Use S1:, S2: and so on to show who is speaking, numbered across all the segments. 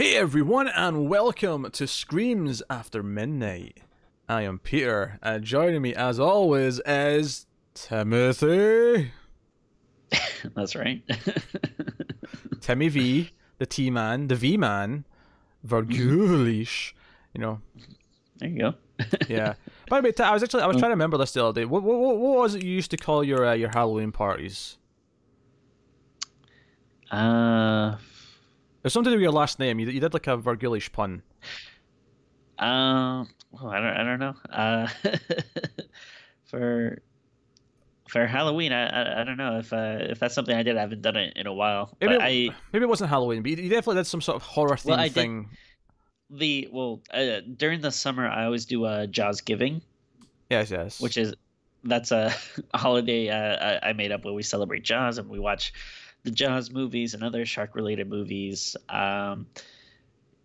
S1: Hey everyone, and welcome to Screams After Midnight. I am Peter, and joining me as always is Timothy.
S2: That's right.
S1: Timmy V, the T man, the V man, Vergulish. You know,
S2: there you go.
S1: yeah. By the way, I was actually I was trying to remember this the other day. What what, what was it you used to call your uh, your Halloween parties?
S2: Uh,
S1: There's something to do with your last name. You, you did like a Vergulish pun.
S2: um, well, I don't, I don't know. Uh, for for Halloween, I, I, I don't know if uh, if that's something I did. I haven't done it in a while.
S1: Maybe
S2: But
S1: it,
S2: I
S1: maybe it wasn't Halloween, but you, definitely did some sort of horror
S2: Well, I did-
S1: thing.
S2: the well uh, during the summer I always do uh, Jaws Giving,
S1: Yes, yes.
S2: which is that's a holiday uh, I, I made up where we celebrate Jaws and we watch the Jaws movies and other shark related movies. Um,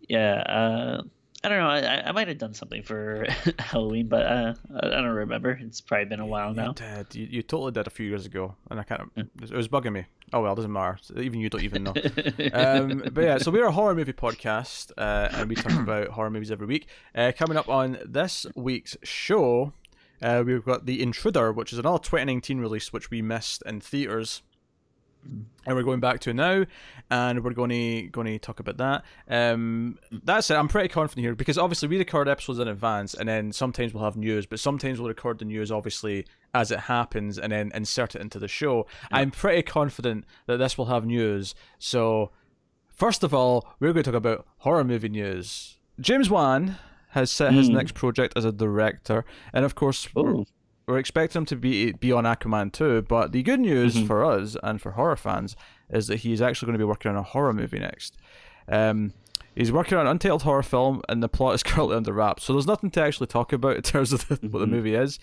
S2: yeah, uh, I don't know. I, I might have done something for Halloween, but uh, I, don't remember. It's probably been a while now.
S1: did. You, you totally did a few years ago, and I can't. It was bugging me. Oh well, doesn't matter. Even you don't even know. um, but yeah, so we're a horror movie podcast, uh, and we talk about horror movies every week. Uh, coming up on this week's show, uh, we've got The Intruder, which is another 2019 release, which we missed in theaters. And we're going back to now, and we're going to going to talk about that. Um, that's it. I'm pretty confident here because obviously we record episodes in advance, and then sometimes we'll have news, but sometimes we'll record the news obviously as it happens, and then insert it into the show. I'm pretty confident that this will have news. So, first of all, we're going to talk about horror movie news. James Wan has set his
S2: Hmm.
S1: next project as a director, and of course,
S2: Ooh.
S1: We're expecting him to be be on Aquaman too. But the good news
S2: Mhm.
S1: for us and for horror fans is that he's actually going to be working on a horror movie next. Um, he's working on an untitled horror film, and the plot is currently under wraps. So there's nothing to actually talk about in terms of the, what the
S2: Mhm.
S1: movie is.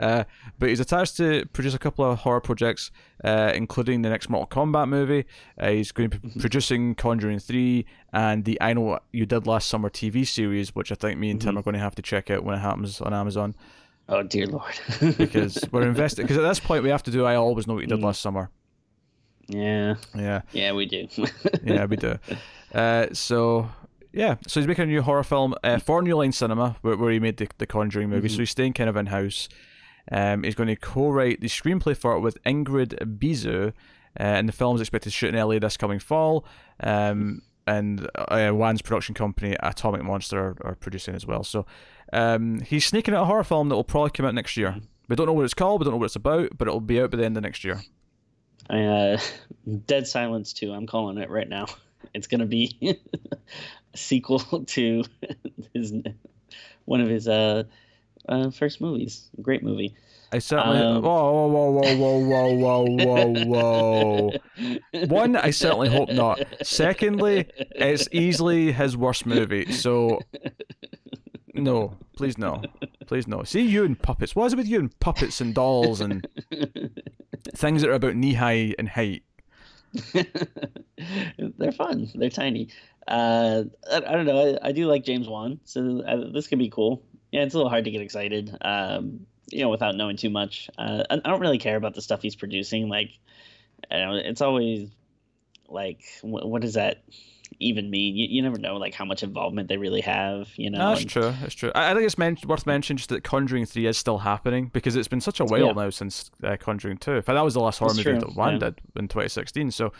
S1: Uh, but he's attached to produce a couple of horror projects, uh, including the next Mortal Kombat movie. Uh, he's going to be producing Conjuring 3 and the I Know What You Did Last Summer TV series, which I think me and Tim
S2: Mhm.
S1: are going to have to check out when it happens on Amazon
S2: Oh dear lord.
S1: because we're invested. Because at this point, we have to do I Always Know What You Did
S2: Mm.
S1: Last Summer.
S2: yeah,
S1: Yeah,
S2: yeah, we do.
S1: yeah, we do. Uh, so yeah, so he's making a new horror film uh, for New Line Cinema, where, where he made the, the Conjuring movie. So
S2: Mhm.
S1: he's staying kind of in house. Um, he's going to co-write the screenplay for it with Ingrid Bisu, uh, and the film's expected to shoot in LA this coming fall. Um, and uh, Wan's production company, Atomic Monster, are, are producing as well. So um, he's sneaking out a horror film that will probably come out next year. We don't know what it's called, we don't know what it's about, but it'll be out by the end of next year.
S2: I, uh, Dead Silence 2, I'm calling it right now. It's going to be a sequel to his one of his uh, uh, first movies. Great movie.
S1: I certainly.
S2: Um,
S1: whoa, whoa, whoa, whoa, whoa, whoa, whoa, whoa. One, I certainly hope not. Secondly, it's easily his worst movie. So, no, please no, please no. See you and puppets. What is it with you and puppets and dolls and things that are about knee high and height?
S2: They're fun. They're tiny. Uh, I, I don't know. I, I do like James Wan, so uh, this could be cool. Yeah, it's a little hard to get excited. Um, you know, without knowing too much. Uh, I, I don't really care about the stuff he's producing. Like, I don't know. It's always like, what, what does that even mean? You, you never know, like how much involvement they really have. You know.
S1: No, that's
S2: and-
S1: true. That's true. I, I think it's men- worth mentioning just that Conjuring Three is still happening because it's been such a while
S2: Yeah.
S1: now since uh, Conjuring Two. In fact, that was the last horror
S2: That's
S1: movie
S2: true,
S1: that Wan
S2: yeah.
S1: did in 2016. So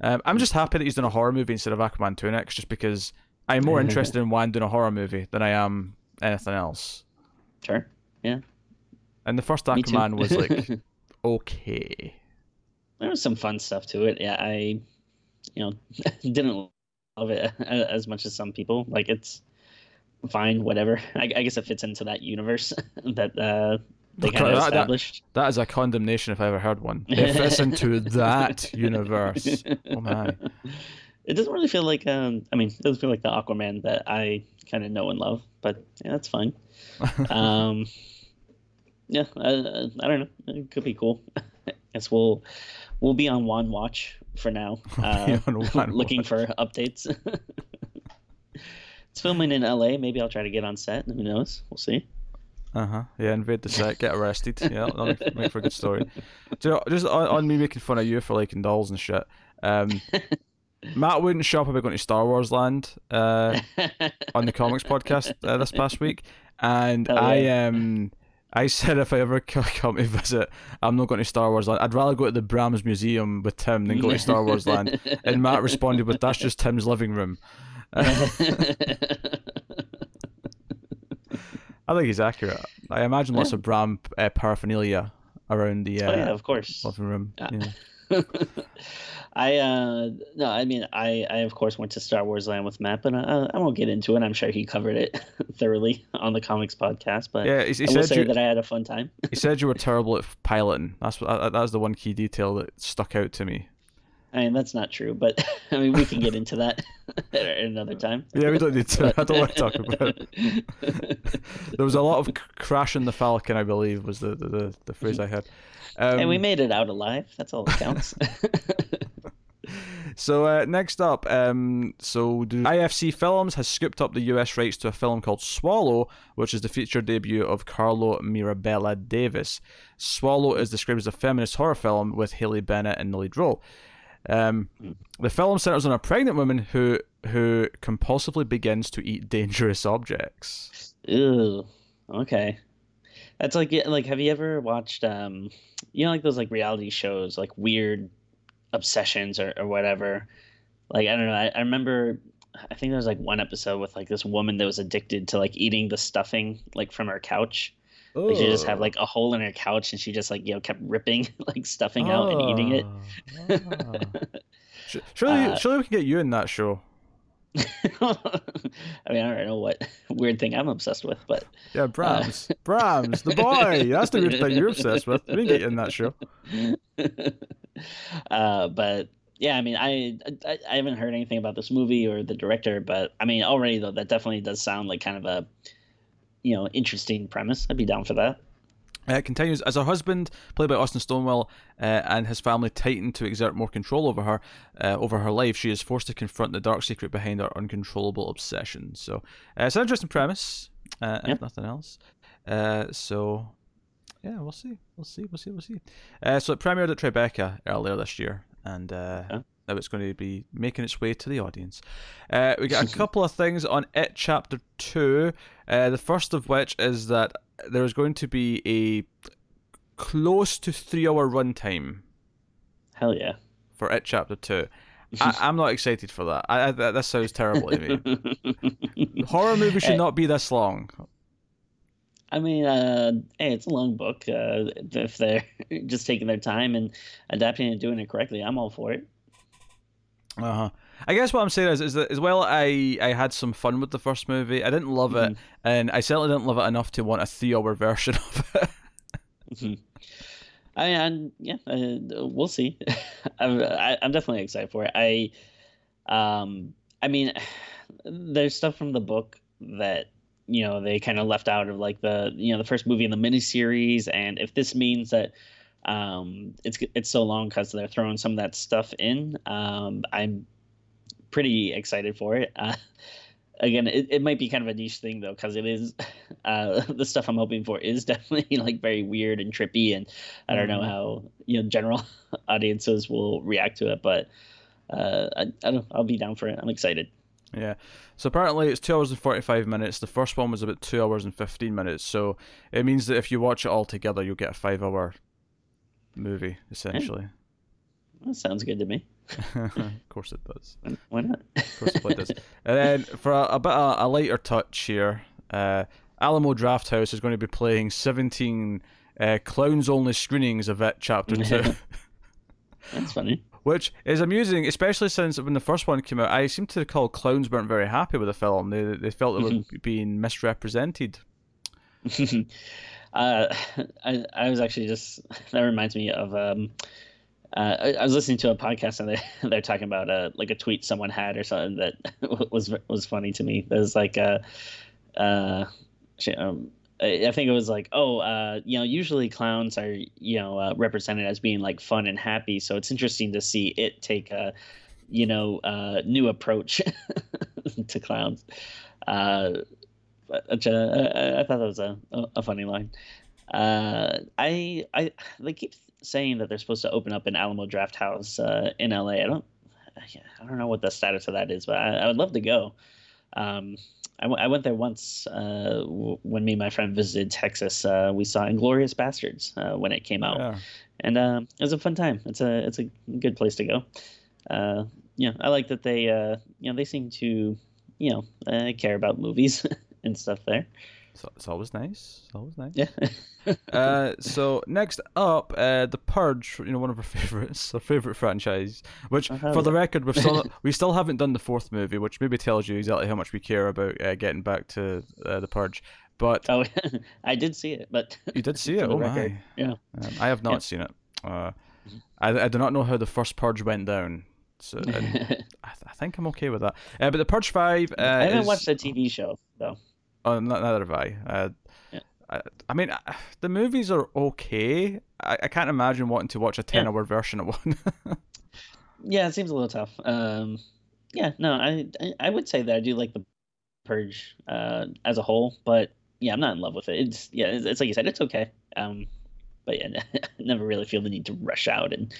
S1: um, I'm just happy that he's done a horror movie instead of Aquaman 2 next, just because I'm more interested in Wan doing a horror movie than I am anything else.
S2: Sure. Yeah.
S1: And the first Aquaman was like okay.
S2: there was some fun stuff to it. Yeah, I, you know, didn't love it as much as some people. Like it's fine, whatever. I, I guess it fits into that universe that uh, they kind of
S1: that- that-
S2: established.
S1: That is a condemnation if I ever heard Wan. It fits into that universe. Oh my.
S2: It doesn't really feel like um. I mean, it doesn't feel like the Aquaman that I kind of know and love. But yeah, that's fine. um. Yeah, uh, I don't know. It could be cool. I Guess we'll we'll be on one watch for now. Uh,
S1: on
S2: looking
S1: Watch.
S2: for updates. it's filming in LA. Maybe I'll try to get on set. Who knows? We'll see.
S1: Uh huh. Yeah, invade the set, get arrested. Yeah, that'll make, make for a good story. Do you know, just on, on me making fun of you for liking dolls and shit. Um, Matt wouldn't show up about going to Star Wars Land uh, on the comics podcast uh, this past week, and I
S2: yeah.
S1: um I said if I ever come to visit, I'm not going to Star Wars Land. I'd rather go to the Brahms Museum with Tim than go to Star Wars Land. And Matt responded with, "That's just Tim's living room." I think he's accurate. I imagine lots of Bram uh, paraphernalia around the uh,
S2: oh yeah, of course.
S1: living room.
S2: Yeah.
S1: Yeah.
S2: I uh no, I mean I I of course went to Star Wars Land with Matt, but I, I won't get into it. I'm sure he covered it thoroughly on the comics podcast. But
S1: Yeah, he, he
S2: I will
S1: said
S2: say
S1: you,
S2: that I had a fun time.
S1: he said you were terrible at piloting. That's what that was the one key detail that stuck out to me.
S2: I mean that's not true, but I mean we can get into that at another time.
S1: Yeah, we don't need to. I don't want to talk about it. There was a lot of c- crashing the Falcon, I believe, was the the, the, the phrase I had. Um,
S2: and we made it out alive. That's all that counts.
S1: So uh, next up, um, so IFC Films has scooped up the US rights to a film called Swallow, which is the feature debut of Carlo Mirabella Davis. Swallow is described as a feminist horror film with Haley Bennett in the lead role. Um, the film centers on a pregnant woman who who compulsively begins to eat dangerous objects.
S2: Ew. Okay. That's like like have you ever watched um you know like those like reality shows like weird obsessions or, or whatever like I don't know I, I remember I think there was like one episode with like this woman that was addicted to like eating the stuffing like from her couch like she just had like a hole in her couch and she just like you know kept ripping like stuffing out and eating it.
S1: Sh- Surely,
S2: Uh,
S1: surely we can get you in that show.
S2: I mean I don't know what weird thing I'm obsessed with but
S1: Yeah, Brahms. Brahms, the boy. That's the weird thing you're obsessed with. We can get you in that show.
S2: uh, but yeah, I mean, I, I I haven't heard anything about this movie or the director, but I mean, already though, that definitely does sound like kind of a, you know, interesting premise. I'd be down for that.
S1: Uh, it continues as her husband, played by Austin Stowell, uh, and his family tighten to exert more control over her, uh, over her life. She is forced to confront the dark secret behind her uncontrollable obsession. So uh, it's an interesting premise, uh,
S2: Yep.
S1: if nothing else. Uh, so yeah, we'll see, we'll see, we'll see, we'll see. Uh, so it premiered at Tribeca earlier this year, and uh. Now it's going to be making its way to the audience. Uh, we got a couple of things on It Chapter Two. Uh, the first of which is that there is going to be a close to three-hour runtime
S2: Hell yeah.
S1: for It Chapter Two. I, I'm not excited for that. I, I, that sounds terrible to me. Horror movies should not be this long.
S2: I mean, uh, hey, it's a long book. Uh, if they're just taking their time and adapting and doing it correctly, I'm all for it.
S1: Uh huh. I guess what I'm saying is, is that as well, I I had some fun with the first movie. I didn't love it, and I certainly didn't love it enough to want a three-hour version of it.
S2: Mhm. I and yeah, uh, we'll see. I'm I, I'm definitely excited for it. I, um, I mean, there's stuff from the book that you know they kind of left out of like the you know the first movie in the miniseries, and if this means that um it's it's so long because they're throwing some of that stuff in, um, I'm pretty excited for it. Uh, again, it, it might be kind of a niche thing though, because it is uh, the stuff I'm hoping for is definitely like very weird and trippy, and I don't know
S1: Mhm.
S2: how you know general audiences will react to it, but uh, I, I don't. I'll be down for it. I'm excited.
S1: Yeah. So apparently it's two hours and forty-five minutes. The first one was about two hours and fifteen minutes. So it means that if you watch it all together, you'll get a five-hour movie essentially.
S2: That sounds good to me.
S1: of course it does.
S2: Why not?
S1: Of course it does. And then for a, a bit of a lighter touch here, uh, Alamo Drafthouse is going to be playing seventeen uh, clowns-only screenings of it Chapter Two.
S2: That's funny.
S1: Which is amusing, especially since when the first one came out, I seem to recall clowns weren't very happy with the film. They they felt it was being misrepresented.
S2: Uh, I I was actually just that reminds me of um, uh, I, I was listening to a podcast and they they're talking about uh like a tweet someone had or something that was was funny to me. It was like uh uh um, I I think it was like oh uh you know usually clowns are you know uh, represented as being like fun and happy, so it's interesting to see it take a you know uh new approach to clowns. Uh, which, uh, I, I thought that was a, a, funny line. Uh, I I they keep saying that they're supposed to open up an Alamo Drafthouse uh, in LA. I don't I don't know what the status of that is, but I, I would love to go. Um, I, w- I went there once uh, w- when me and my friend visited Texas. Uh, we saw Inglourious Basterds uh, when it came out,
S1: Yeah.
S2: and um, it was a fun time. It's a it's a good place to go. Uh, yeah, I like that they uh, you know they seem to you know uh, care about movies and stuff there.
S1: So it's always nice. It's always nice.
S2: Yeah.
S1: uh, so next up, uh, the Purge. You know, one of our favorites, our favorite franchise. Which,
S2: Uh-huh.
S1: for the record, we still we still haven't done the fourth movie, which maybe tells you exactly how much we care about uh, getting back to uh, the Purge. But
S2: oh, I did see it, but
S1: you did see it. Oh
S2: record,
S1: my!
S2: yeah.
S1: Um, I have not
S2: Yeah.
S1: seen it. Uh,
S2: Mhm.
S1: I, I do not know how the first Purge went down. So I, th- I think I'm okay with that. Uh, but the Purge Five. Uh,
S2: I haven't
S1: is-
S2: watched the TV show though.
S1: Oh, not, neither have I. Uh,
S2: Yeah.
S1: I, I mean, I- the movies are okay. I, I can't imagine wanting to watch a ten-hour version of one.
S2: Yeah, it seems a little tough. Um, yeah, no, I, I I would say that I do like the Purge uh, as a whole, but yeah, I'm not in love with it. It's yeah, it's, it's like you said, it's okay. Um, but yeah, I never really feel the need to rush out and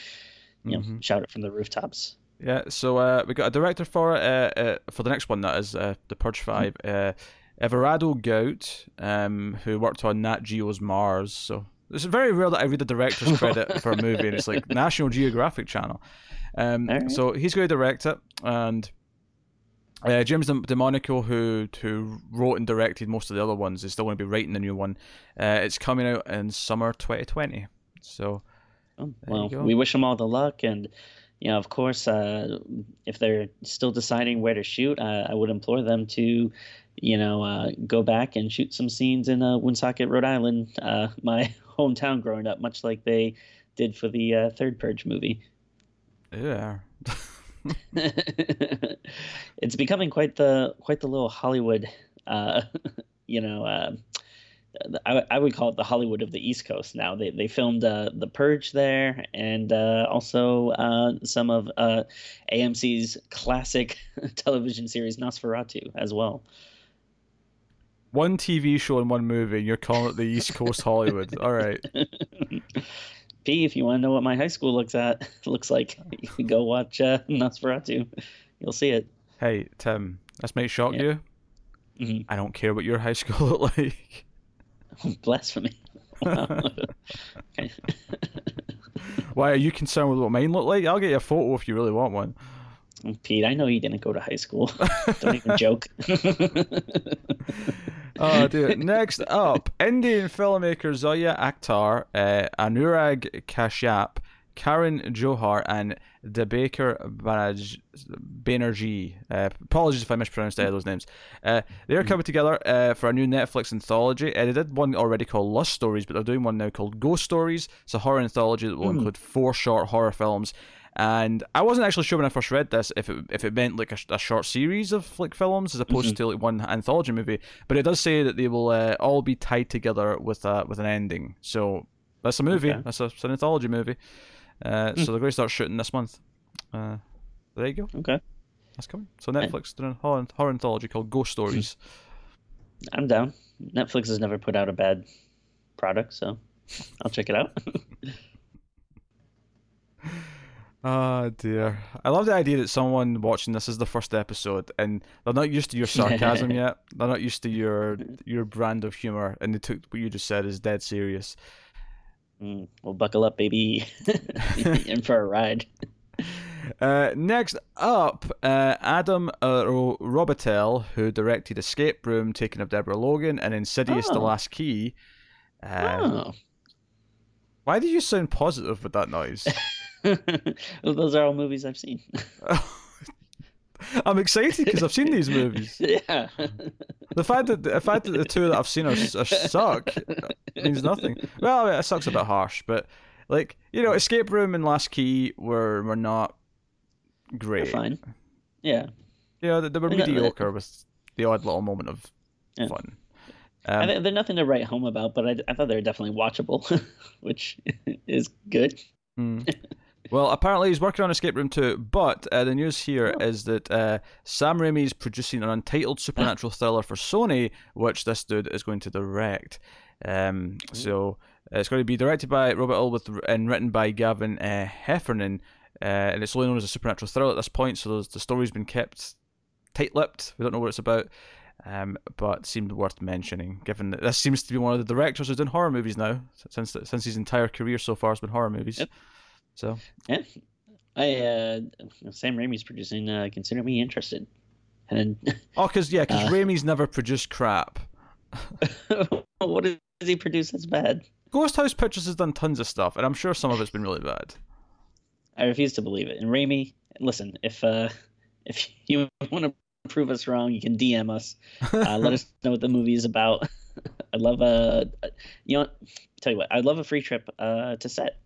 S2: you know
S1: Mhm.
S2: shout it from the rooftops.
S1: Yeah, so uh, we got a director for it, uh, uh, for the next one that is uh, the Purge Five. Uh, Everardo Gout, um, who worked on Nat Geo's Mars. So it's very rare that I read the director's credit for a movie, and it's like National Geographic Channel. Um,
S2: Alright.
S1: So he's going to direct it, and uh, James DeMonaco, who who wrote and directed most of the other ones, is still going to be writing the new one. Uh, it's coming out in summer 2020. So
S2: Oh, well, we wish them all the luck, and you know, of course, uh, if they're still deciding where to shoot, uh, I would implore them to, you know, uh, go back and shoot some scenes in uh, Woonsocket, Rhode Island, uh, my hometown growing up, much like they did for the uh, third Purge movie.
S1: yeah.
S2: it's becoming quite the quite the little Hollywood, uh, you know. Uh, I, I would call it the Hollywood of the East Coast now. They they filmed uh, The Purge there, and uh, also uh, some of uh, AMC's classic television series NOS4A2 as well.
S1: One TV show and one movie, and you're calling it the East Coast Hollywood. All right.
S2: P, if you want to know what my high school looks at looks like, you can go watch uh, NOS4A2. You'll see it.
S1: Hey, Tim, this might shock
S2: Yeah.
S1: you.
S2: Mhm.
S1: I don't care what your high school looked like.
S2: Blasphemy. Wow.
S1: Why are you concerned with what mine look like? I'll get you a photo if you really want one.
S2: Pete, I know you didn't go to high school. Don't even joke.
S1: Oh, dear. Next up, Indian filmmaker Zoya Akhtar, uh, Anurag Kashyap, Karan Johar, and Dibakar Banaj- Banerjee. Uh, apologies if I mispronounced any of those names. Uh, they are coming together uh, for a new Netflix anthology. Uh, they did one already called Lust Stories, but they're doing one now called Ghost Stories. It's a horror anthology that will
S2: Hmm.
S1: include four short horror films. And I wasn't actually sure when I first read this if it if it meant like a, a short series of like films as opposed to like one anthology movie. But it does say that they will uh, all be tied together with a with an ending. So that's a movie.
S2: Okay.
S1: That's a an anthology movie. Uh, So they're going to start shooting this month. Uh, there you go.
S2: okay,
S1: That's coming. So Netflix doing a horror, horror anthology called Ghost Stories.
S2: I'm down. Netflix has never put out a bad product, so I'll check it out.
S1: Oh dear. I love the idea that someone watching this is the first episode and they're not used to your sarcasm yet. They're not used to your your brand of humor and they took what you just said as dead serious.
S2: Mm, well, buckle up, baby, in for a ride.
S1: Uh, next up, uh, Adam uh, Robitel, who directed Escape Room, Taking of Deborah Logan, and Insidious: The
S2: Oh.
S1: Last Key. Uh,
S2: Oh,
S1: Why did you sound positive with that noise?
S2: well, those are all movies I've seen.
S1: I'm excited because I've seen these movies.
S2: yeah.
S1: The fact that the fact that the two that I've seen are, are suck means nothing. Well, it sucks a bit harsh, but like you know, Escape Room and Last Key were were not
S2: They're
S1: great.
S2: fine. Yeah.
S1: Yeah, they, they were
S2: no,
S1: mediocre with the odd little moment of
S2: Yeah.
S1: fun.
S2: I
S1: Um,
S2: th- they're nothing to write home about, but I, I thought they were definitely watchable, which is good.
S1: hmm. Well, apparently he's working on Escape Room 2, but uh, the news here is
S2: Oh.
S1: that uh, Sam Raimi is producing an untitled supernatural thriller for Sony, which this dude is going to direct. Um, so it's going to be directed by Robert Ulwith and written by Gavin uh, Heffernan. uh, and it's only known as a supernatural thriller at this point. So the story's been kept tight-lipped. We don't know what it's about, um, but seemed worth mentioning, given that this seems to be one of the directors who's done horror movies now since since his entire career so far has been horror movies.
S2: Yep.
S1: So
S2: Yeah, I uh, Sam Raimi's producing. Uh, consider me interested. And
S1: oh, because yeah, because
S2: Uh.
S1: Raimi's never produced crap.
S2: what does he produce that's bad?
S1: Ghost House Pictures has done tons of stuff, and I'm sure some of it's been really bad.
S2: I refuse to believe it. And Raimi, listen, if uh, if you want to prove us wrong, you can DM us. Uh, let us know what the movie is about. I'd love a, you know, tell you what, I'd love a free trip uh, to set.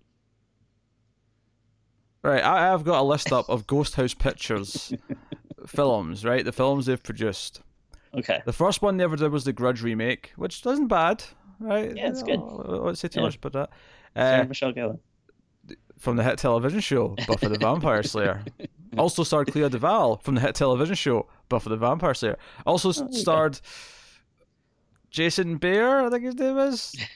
S1: Right, I, I've got a list up of Ghost House Pictures films. Right, the films they've produced.
S2: Okay.
S1: The first one they ever did was the Grudge remake, which isn't bad. Right?
S2: Yeah, it's good.
S1: I won't say too
S2: Yeah.
S1: much about that.
S2: Sarah
S1: Uh,
S2: Michelle Gellar.
S1: from the hit television show Buffy the Vampire Slayer. Also starred Clea Duvall from the hit television show Buffy the Vampire Slayer. Also
S2: Oh,
S1: starred Jason Behr, I think his name is.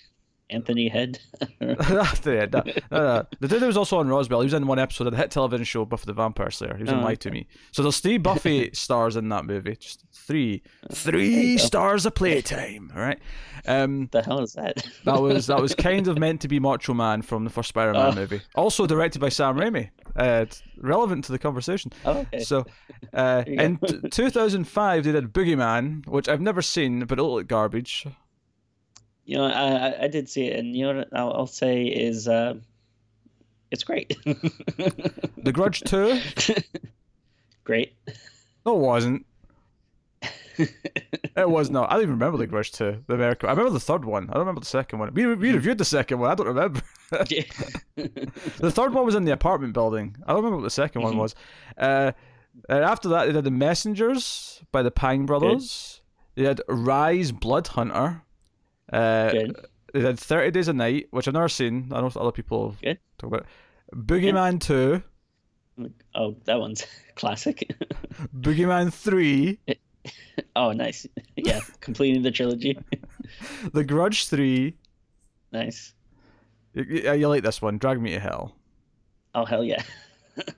S2: Anthony Head.
S1: yeah, no, no, no. The dude who was also on Roswell, he was in one episode of the hit television show Buffy the Vampire Slayer. He was in
S2: Oh,
S1: Lie to Me. So there's three Buffy stars in that movie. Just three. Three stars of playtime. All right. Um,
S2: the hell is that?
S1: that was that was kind of meant to be Macho Man from the first Spider-Man
S2: Oh.
S1: movie. Also directed by Sam Raimi. Uh, relevant to the conversation.
S2: Oh, okay.
S1: So, uh, in t- 2005, they did Boogeyman, which I've never seen, but it looked like garbage.
S2: You know, I, I- did see it, and you know what I'll, I'll say is, uh, it's great.
S1: The Grudge 2,
S2: great.
S1: no, it wasn't. It was not. I don't even remember The Grudge 2, the American. I remember the third one. I don't remember the second one. We, we reviewed the second one. I don't remember. The third one was in the apartment building. I don't remember what the 2nd one
S2: Mhm.
S1: was. Uh, and after that, they did The Messengers by the Pang Brothers. They had Rise Blood Hunter. Uh,
S2: Good.
S1: They did 30 Days a Night, which I've never seen. I know other people have
S2: Good.
S1: talked about. it. Boogeyman 2,
S2: Oh, that one's classic.
S1: Boogeyman 3,
S2: oh, nice. Yeah, completing the trilogy.
S1: The Grudge 3.
S2: nice.
S1: You, you- like this one, Drag Me to Hell.
S2: Oh, hell yeah.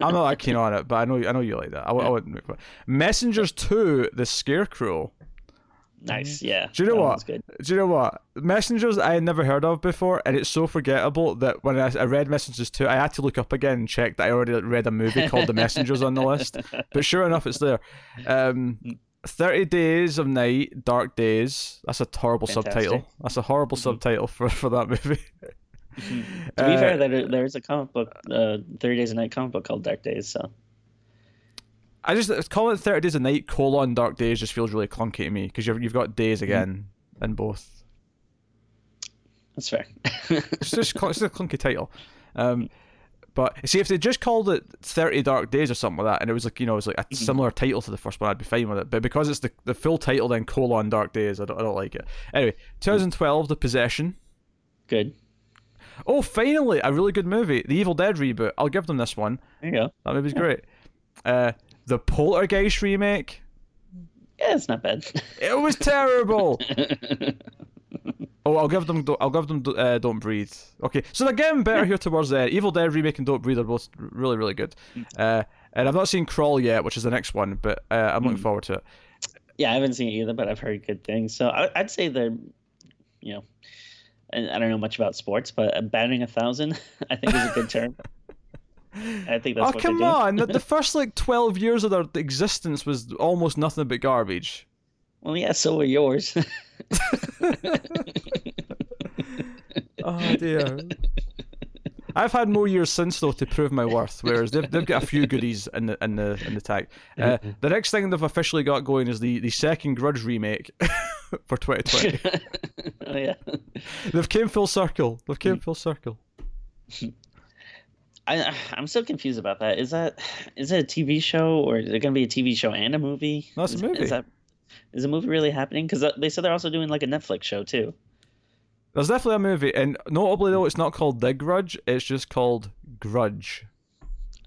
S1: I'm not that keen on it, but I know I know you like that. I wouldn't make fun. Messengers 2, The Scarecrow.
S2: Nice. Yeah.
S1: Do you know what?
S2: one's Good.
S1: Do you know what? Messengers I had never heard of before, and it's so forgettable that when I, I read Messengers 2, I had to look up again and check that I already read a movie called The Messengers on the list. But sure enough, it's there. Um, 30 Days of Night, Dark Days. That's a horrible
S2: Fantastic.
S1: subtitle. That's a horrible
S2: Mhm.
S1: subtitle for, for that movie.
S2: To be
S1: Uh,
S2: fair, there, there's a comic book, uh, 30 Days of Night comic book called Dark Days, so.
S1: I just call it 30 Days a Night, colon, Dark Days just feels really clunky to me because you've, you've got days again in both.
S2: That's fair.
S1: It's just it's a clunky title. Um, but see, if they just called it Thirty Dark Days or something like that, and it was like you know, it was like a
S2: Mhm.
S1: similar title to the first one, I'd be fine with it. But because it's the the full title then colon Dark Days, I don't, I don't like it. Anyway, 2012, The Possession.
S2: Good.
S1: Oh, finally, a really good movie, the Evil Dead reboot. I'll give them this one.
S2: There you go.
S1: That movie's great. Uh, the Poltergeist remake.
S2: Yeah, it's not bad.
S1: It was terrible. Oh, I'll give them. I'll give them. Uh, Don't breathe. Okay, so they're getting better here towards the end. Evil Dead remake and Don't breathe are both really, really good. Uh, and I've not seen Crawl yet, which is the next one, but uh, I'm looking
S2: Mm.
S1: forward to it.
S2: yeah, I haven't seen it either, but I've heard good things. So I, I'd say they're, you know, I don't know much about sports, but uh, batting a thousand, I think is a good term. I think that's
S1: oh come on! the, the first like twelve years of their existence was almost nothing but garbage.
S2: Well, yeah, so were yours.
S1: Oh dear. I've had more years since though to prove my worth, whereas they've, they've got a few goodies in the in the in the tag. Uh, the next thing they've officially got going is the, the second Grudge remake for 2020.
S2: oh yeah.
S1: They've came full circle. They've came full circle.
S2: I I'm so confused about that. Is that is it a TV show or is it going to be a TV show and a movie?
S1: No, it's a movie.
S2: Is that is the movie really happening? Because they said they're also doing like a Netflix show too.
S1: There's definitely a movie, and notably though, it's not called The Grudge. It's just called Grudge.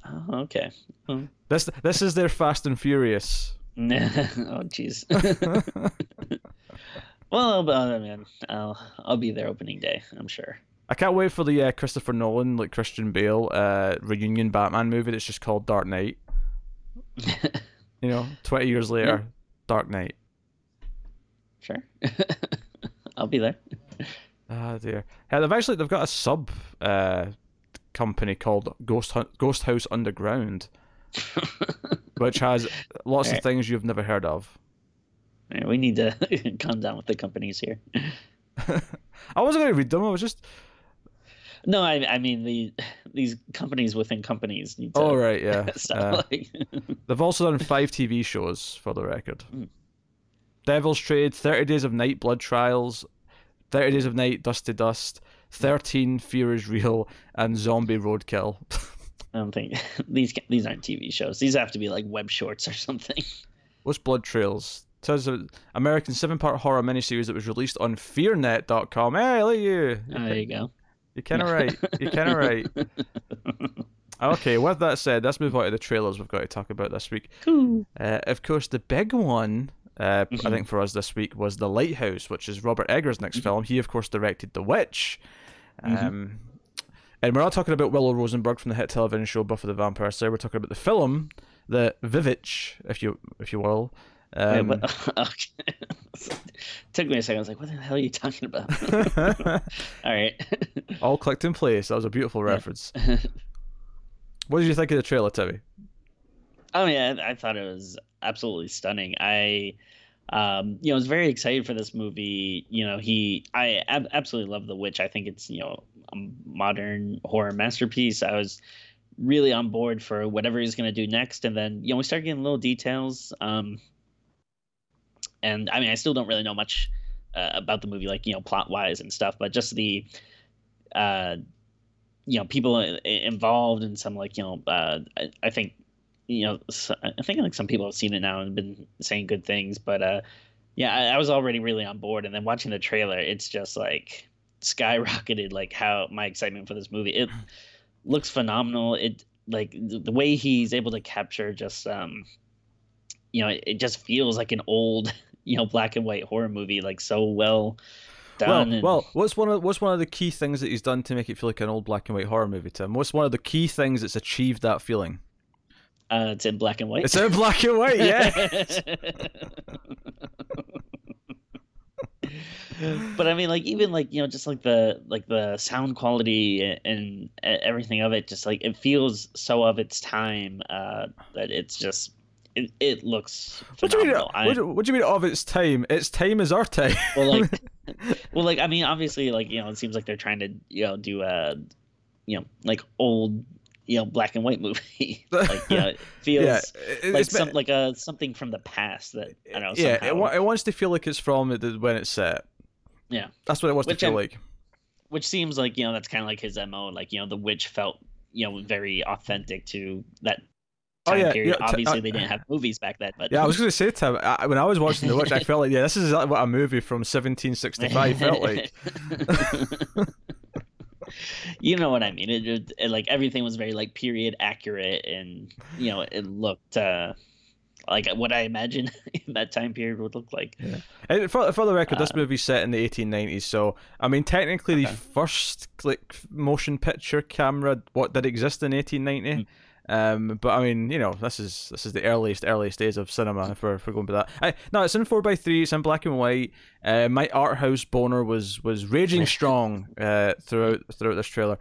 S2: Oh, okay. Hmm.
S1: This this is their Fast and Furious.
S2: oh, jeez. well, I mean, I'll I'll be there opening day. I'm sure.
S1: I can't wait for the uh, Christopher Nolan, like Christian Bale, uh, reunion Batman movie that's just called Dark Knight. You know, twenty years later, Dark Knight.
S2: sure. I'll be there.
S1: Ah dear. Yeah, they've actually they've got a sub uh, company called Ghost Hunt, Ghost House Underground, which has lots of things you've never heard of.
S2: Yeah, we need to calm down with the companies here.
S1: I wasn't going to read them. I was just.
S2: No, I, I mean the these companies within companies need to.
S1: Oh right, yeah. Uh,
S2: like-
S1: they've also done five TV shows for the record.
S2: Mm.
S1: Devil's Trade, Thirty Days of Night, Blood Trails, Thirty Days of Night, Dust to Dust, Thirteen, Fear is Real, and Zombie Roadkill.
S2: I don't think these these aren't TV shows. These have to be like web shorts or something.
S1: What's Blood Trails? It says an American seven-part horror miniseries that was released on FearNet.com. Hey, look at you.
S2: Oh, there you go.
S1: You're kind of right. You're kind of right. Okay, with that said, let's move on to the trailers we've got to talk about this week.
S2: Cool.
S1: Uh, of course, the big one, uh, I
S2: Mhm.
S1: think for us this week, was The Lighthouse, which is Robert Eggers' next
S2: Mhm.
S1: film. He, of course, directed The Witch. Um,
S2: Mhm.
S1: And we're not talking about Willow Rosenberg from the hit television show Buffy the Vampire Slayer. We're talking about the film, the Vivitch, if you if you will. Um,
S2: okay. Took me a second. I was like, "What the hell are you talking about?" All right.
S1: all clicked in place. That was a beautiful reference. What did you think of the trailer, Timmy?
S2: Oh yeah, I thought it was absolutely stunning. I, um, you know, I was very excited for this movie. You know, he, I ab- absolutely love The Witch. I think it's you know a modern horror masterpiece. I was really on board for whatever he's gonna do next, and then you know we started getting little details. Um, and I mean, I still don't really know much uh, about the movie, like you know, plot wise and stuff, but just the, uh, you know, people involved and some like you know, uh, I, I think you know, I think like some people have seen it now and been saying good things, but uh, yeah, I, I was already really on board, and then watching the trailer, it's just like skyrocketed, like how my excitement for this movie. It looks phenomenal. It like the, the way he's able to capture just um, you know, it, it just feels like an old, you know, black and white horror movie, like so well
S1: Well,
S2: done. and-
S1: well, what's one of what's one of the key things that he's done to make it feel like an old black and white horror movie, Tim? What's one of the key things that's achieved that feeling?
S2: uh, it's in black and white.
S1: It's in black and white, yeah.
S2: but I mean, like even like you know, just like the like the sound quality and, and everything of it, just like it feels so of its time uh, that it's just it, it looks
S1: What do you mean?
S2: I-
S1: What do, what do you mean of its time? Its time is our time.
S2: well, like, well, like I mean, obviously, like you know, it seems like they're trying to you know do a you know like old you know black and white movie. like you know, it feels.
S1: yeah, it-
S2: Like some like a something from the past that I don't know.
S1: yeah.
S2: somehow,
S1: It, it wants to feel like it's from when it's set.
S2: Yeah.
S1: that's what it wants
S2: Which
S1: to feel
S2: I'm-
S1: like.
S2: which seems like you know that's kind of like his mo. Like you know, the witch felt you know very authentic to that
S1: Oh, yeah,
S2: period.
S1: yeah,
S2: Obviously,
S1: uh,
S2: they didn't have movies back then, but
S1: Yeah, I was going to say, Tim, I, when I was watching The Witch, I felt like, yeah, this is exactly what a movie from 1765 felt like.
S2: you know what I mean? It, it, it- like everything was very like period accurate, and you know it looked uh like what I imagine that time period would look like.
S1: And for, for the record, this
S2: Uh,
S1: movie's set in the 1890s, so I mean, technically, the first like motion picture camera what did exist in
S2: Hmm.
S1: 1890. Um, but I mean, you know, this is this is the earliest earliest days of cinema. If we're, if we're going by that, I, no, it's in four x three. It's in black and white. Uh, my art house boner was was raging strong uh, throughout throughout this trailer.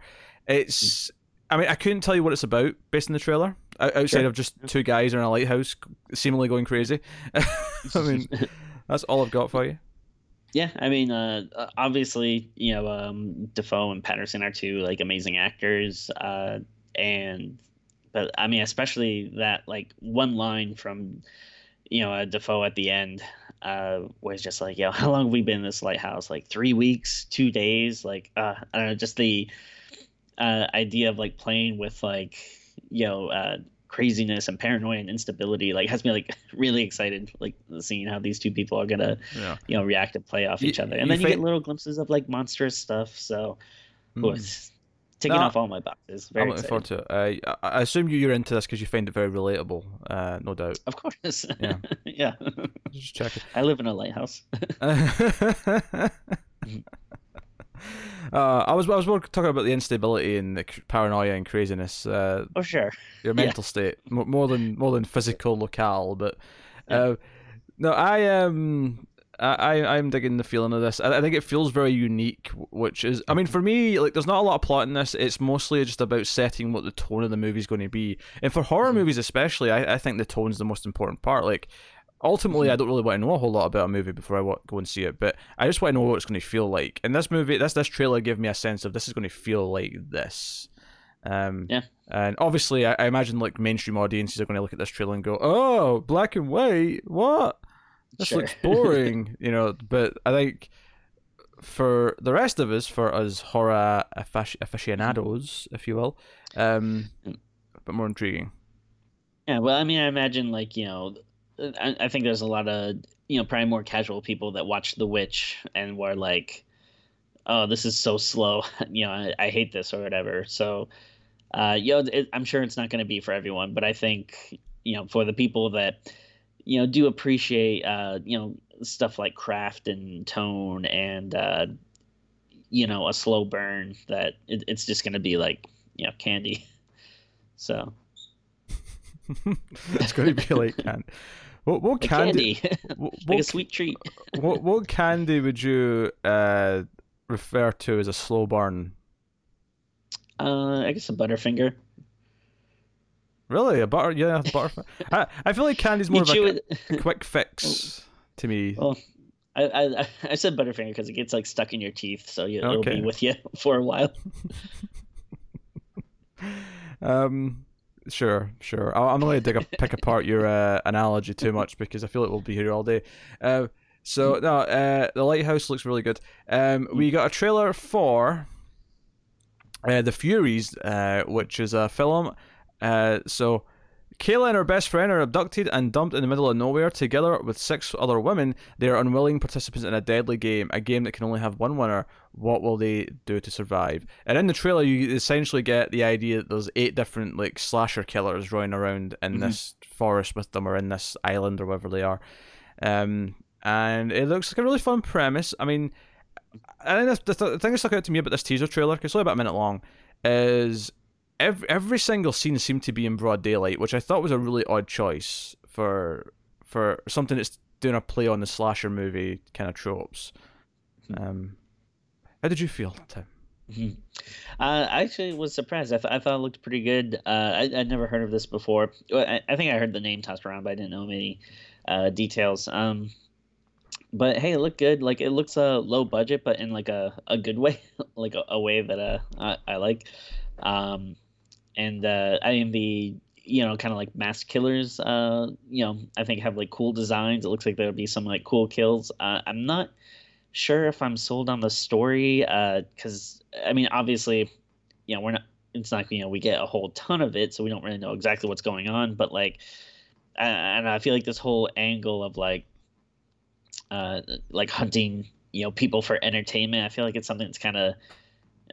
S1: It's, I mean, I couldn't tell you what it's about based on the trailer. Outside
S2: Sure.
S1: of just two guys in a lighthouse, seemingly going crazy. I mean, that's all I've got for you.
S2: Yeah, I mean, uh, uh, obviously, you know, um, Dafoe and Pattinson are two like amazing actors, uh, and but I mean, especially that like one line from, you know, uh, Dafoe at the end, uh, was just like, yo, how long have we been in this lighthouse? Like three weeks, two days, like uh, I don't know, just the uh, idea of like playing with like, you know, uh, craziness and paranoia and instability like has me like really excited like seeing how these two people are gonna
S1: Yeah.
S2: you know react and play off
S1: You-
S2: each other and then you get little glimpses of like monstrous stuff so ooh,
S1: Mm.
S2: it's ticking off all my boxes very
S1: I'm looking
S2: excited.
S1: forward to it. I, I assume you- you're into this because you find it very relatable, uh, no doubt.
S2: of course
S1: Yeah.
S2: yeah
S1: Just checking.
S2: i live in a lighthouse
S1: Uh, I was I was more talking about the instability and the paranoia and craziness. Uh,
S2: oh sure.
S1: Your mental yeah. state more than more than physical locale, but uh, no, I um I I'm digging the feeling of this. I, I think it feels very unique, which is I mean for me like there's not a lot of plot in this. It's mostly just about setting what the tone of the movie is going to be, and for horror mm-hmm. movies especially, I I think the tone's the most important part. Like ultimately, I mm-hmm. don't really want to know a whole lot about a movie before I go and see it, but I just want to know what it's going to feel like. And this movie, this this trailer gave me a sense of this is going to feel like this. Um,
S2: yeah.
S1: And obviously, I, I, imagine like mainstream audiences are going to look at this trailer and go, "Oh, black and white, what? This sure. looks boring," you know. But I think for the rest of us, for us horror aficionados, if you will, um, a bit more intriguing.
S2: Yeah, well, I mean, I imagine like you know I, I think there's a lot of you know probably more casual people that watch The Witch and were like, "Oh, this is so slow," you know, I, I hate this or whatever. So, uh, you know, it, I'm sure it's not going to be for everyone, but I think you know for the people that you know do appreciate uh, you know stuff like craft and tone and uh, you know a slow burn that it, it's just going to be like you know candy. So.
S1: it's going to be like candy. What what candy?
S2: candy. what, like a sweet treat.
S1: what what candy would you uh, refer to as a slow burn?
S2: Uh, I guess a Butterfinger.
S1: Really, a butter? Yeah, butter. I, I feel like candy's more you of a, a quick fix to me.
S2: Well, I I, I said Butterfinger because it gets like stuck in your teeth, so you, it'll be with you for a while.
S1: um, Sure, sure. I'm not going to dig a, pick apart your uh, analogy too much because I feel like we'll be here all day. Uh, so no, uh, the lighthouse looks really good. Um, we got a trailer for uh, the Furies, uh, which is a film. Uh, so Kayla and her best friend are abducted and dumped in the middle of nowhere. Together with six other women, they are unwilling participants in a deadly game, a game that can only have one winner. What will they do to survive? And in the trailer, you essentially get the idea that there's eight different like slasher killers running around in mm-hmm. this forest with them, or in this island, or wherever they are. Um, and it looks like a really fun premise. I mean, I think the, the thing that stuck out to me about this teaser trailer, because it's only about a minute long, is every every single scene seemed to be in broad daylight, which I thought was a really odd choice for for something that's doing a play on the slasher movie kind of tropes. Hmm. Um, how did you feel, Tim?
S2: Mm-hmm. Uh, I actually was surprised. I, th- I thought it looked pretty good. Uh, I, would never heard of this before. I, I, think I heard the name tossed around, but I didn't know many uh, details. Um, but hey, it looked good. Like it looks a uh, low budget, but in like a, a good way, like a, a way that uh, I, I like. Um, and uh, I mean the you know kind of like mass killers. Uh, you know, I think have like cool designs. It looks like there'll be some like cool kills. Uh, I'm not sure if I'm sold on the story because uh, I mean obviously, you know we're not. It's not you know we get a whole ton of it, so we don't really know exactly what's going on. But like, and I feel like this whole angle of like, uh, like hunting you know people for entertainment. I feel like it's something that's kind of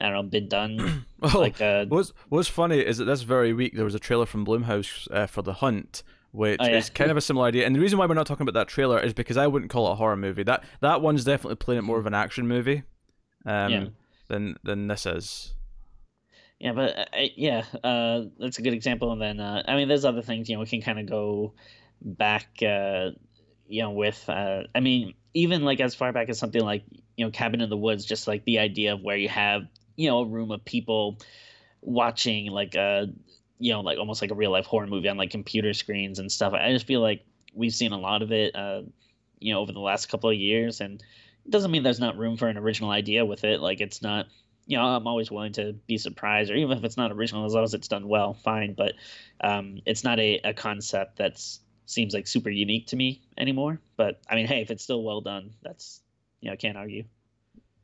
S2: I don't know, been done.
S1: well, like uh, what's what's funny is that this very week there was a trailer from Blumhouse uh, for The Hunt, which oh, yeah. is kind of a similar idea. And the reason why we're not talking about that trailer is because I wouldn't call it a horror movie. That that one's definitely playing it more of an action movie, um, yeah. than than this is.
S2: Yeah, but uh, yeah, uh, that's a good example. And then uh, I mean, there's other things. You know, we can kind of go back. Uh, you know, with uh, I mean, even like as far back as something like you know, Cabin in the Woods, just like the idea of where you have you know a room of people watching like a you know like almost like a real life horror movie on like computer screens and stuff. I just feel like we've seen a lot of it, uh, you know, over the last couple of years, and it doesn't mean there's not room for an original idea with it. Like it's not, you know, I'm always willing to be surprised, or even if it's not original, as long as it's done well, fine. But um, it's not a, a concept that's seems like super unique to me anymore. But I mean, hey, if it's still well done, that's you know, I can't argue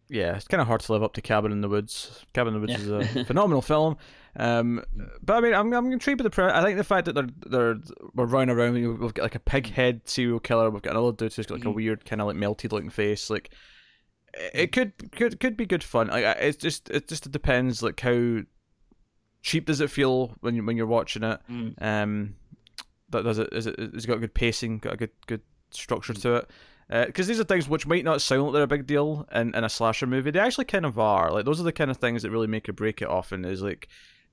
S1: yeah, it's kind of hard to live up to Cabin in the Woods. Cabin in the Woods yeah. is a phenomenal film. Um, but I mean, I'm I'm intrigued by the pre- I think the fact that they're they're we're running around. We've got like a pig head serial killer. We've got another dude who's got like mm-hmm. a weird kind of like melted looking face. Like it could could could be good fun. Like it's just it just depends like how cheap does it feel when you when you're watching it. Mm. Um, that does it is it is it got a good pacing, got a good good structure to it. Because uh, these are things which might not sound like they're a big deal in, in a slasher movie. They actually kind of are. Like those are the kind of things that really make or break it. Often is like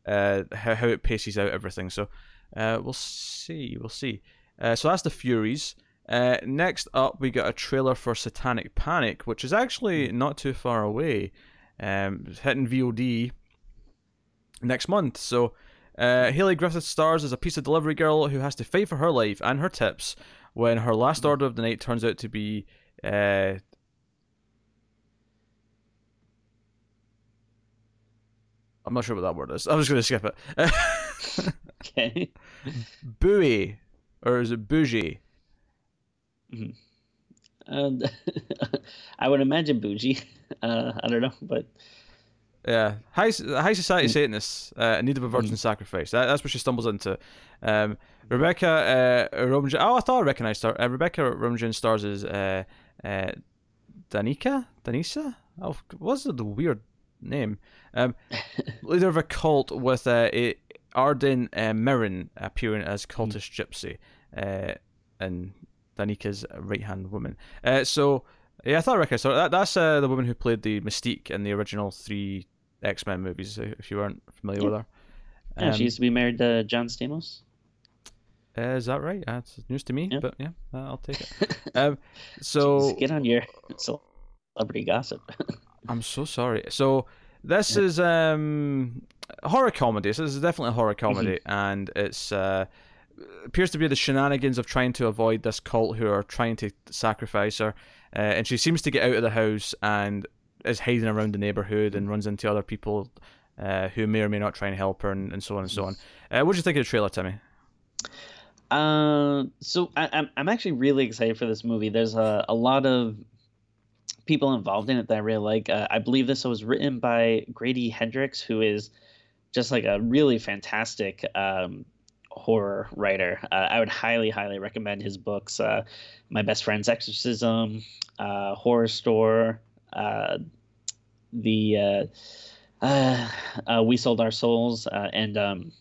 S1: uh, how how it paces out everything. So uh, we'll see. We'll see. Uh, so that's the Furies. Uh, next up, we got a trailer for Satanic Panic, which is actually not too far away. Um, hitting VOD next month. So uh, Hayley Griffith stars as a pizza delivery girl who has to fight for her life and her tips when her last order of the night turns out to be. Uh, I'm not sure what that word is. I'm just going to skip
S2: it. okay.
S1: Buoy, or is it bougie?
S2: Mm-hmm. Um, I would imagine bougie. Uh, I don't know, but
S1: yeah, high high society mm. Satanists uh, in need of a virgin mm. sacrifice. That, that's what she stumbles into. Um, Rebecca uh. Oh, I thought I recognized her. Uh, Rebecca Romijn stars as uh, uh, Danica, Danisa. Oh, what's the weird name? Um, leader of a cult with uh, Arden uh, Myrin appearing as mm. cultist mm. gypsy, uh, and Danica's right hand woman. Uh, so. Yeah, I thought I recognized her. That, that's uh, the woman who played the Mystique in the original three X Men movies. If you weren't familiar
S2: yeah.
S1: with her,
S2: yeah, she um, used to be married to John Stamos.
S1: Uh, is that right? That's news to me, yeah. but yeah, uh, I'll take it. um, so
S2: Jeez, get on your celebrity gossip.
S1: I'm so sorry. So this is um horror comedy. So this is definitely a horror comedy, mm-hmm. and it's uh, appears to be the shenanigans of trying to avoid this cult who are trying to sacrifice her. Uh, and she seems to get out of the house and is hiding around the neighborhood and runs into other people uh, who may or may not try and help her, and, and so on and so on. Uh, what do you think of the trailer, Timmy?
S2: Uh, so I, am I'm, I'm actually really excited for this movie. There's a, a lot of people involved in it that I really like. Uh, I believe this was written by Grady Hendrix, who is just like a really fantastic um, horror writer. Uh, I would highly, highly recommend his books. Uh, My Best Friend's Exorcism, uh, Horrorstör, uh, the uh, uh, uh, We Sold Our Souls, uh, and um,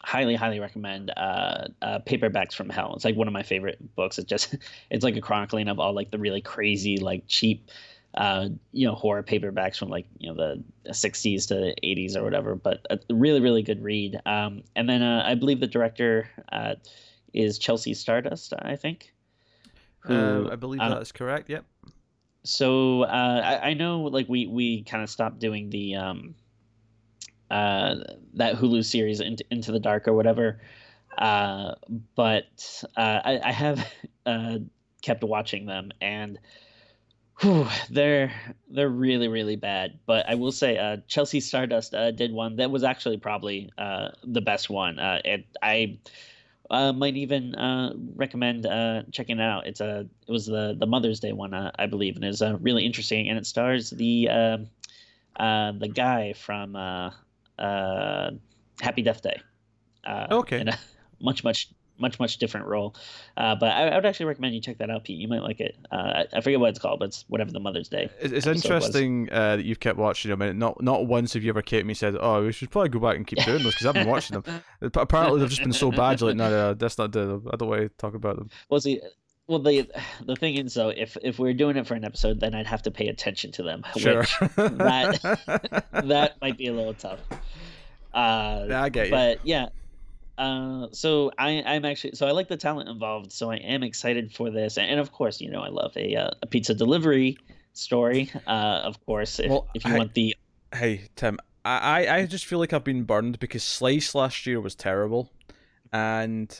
S2: highly, highly recommend uh, uh, Paperbacks from Hell. It's like one of my favorite books. It's just it's like a chronicling of all like the really crazy, like cheap, uh, you know, horror paperbacks from like you know the 60s to the 80s or whatever. But a really, really good read. Um, and then uh, I believe the director uh, is Chelsea Stardust. I think.
S1: Who, I believe that is correct. Yep
S2: so uh, I, I, know like we we kind of stopped doing the um uh that Hulu series into, into the dark or whatever. Uh but uh, I, I have uh kept watching them and whew, they're they're really really bad. But I will say uh Chelsea Stardust did one that was actually probably uh the best one. Uh it I uh, might even uh, recommend uh, checking it out. It's a it was the the Mother's Day one, uh, I believe, and is uh, really interesting. And it stars the um, uh, the guy from Happy Death Day.
S1: okay.
S2: Much much much much different role. Uh, but I, I, would actually recommend you check that out, Pete. You might like it. Uh, I, I, forget what it's called, but it's whatever the Mother's Day.
S1: It's, interesting uh, that you've kept watching them, and not not once have you ever kept me said, "Oh, we should probably go back and keep doing this," because I've been watching them. Apparently, they've just been so bad. You're like, no, no, that's not the. I don't want to talk about them.
S2: Well, see. Well, the the thing is, though, if if we are doing it for an episode, then I'd have to pay attention to them.
S1: Sure.
S2: Which that that might be a little tough. Uh,
S1: yeah, I get you.
S2: But yeah, uh, so I, I'm actually so I like the talent involved. So I am excited for this, and of course, you know, I love a uh, a pizza delivery story. Uh, of course, if, well, if you I, want the.
S1: Hey Tim, I I just feel like I've been burned because Slice last year was terrible, and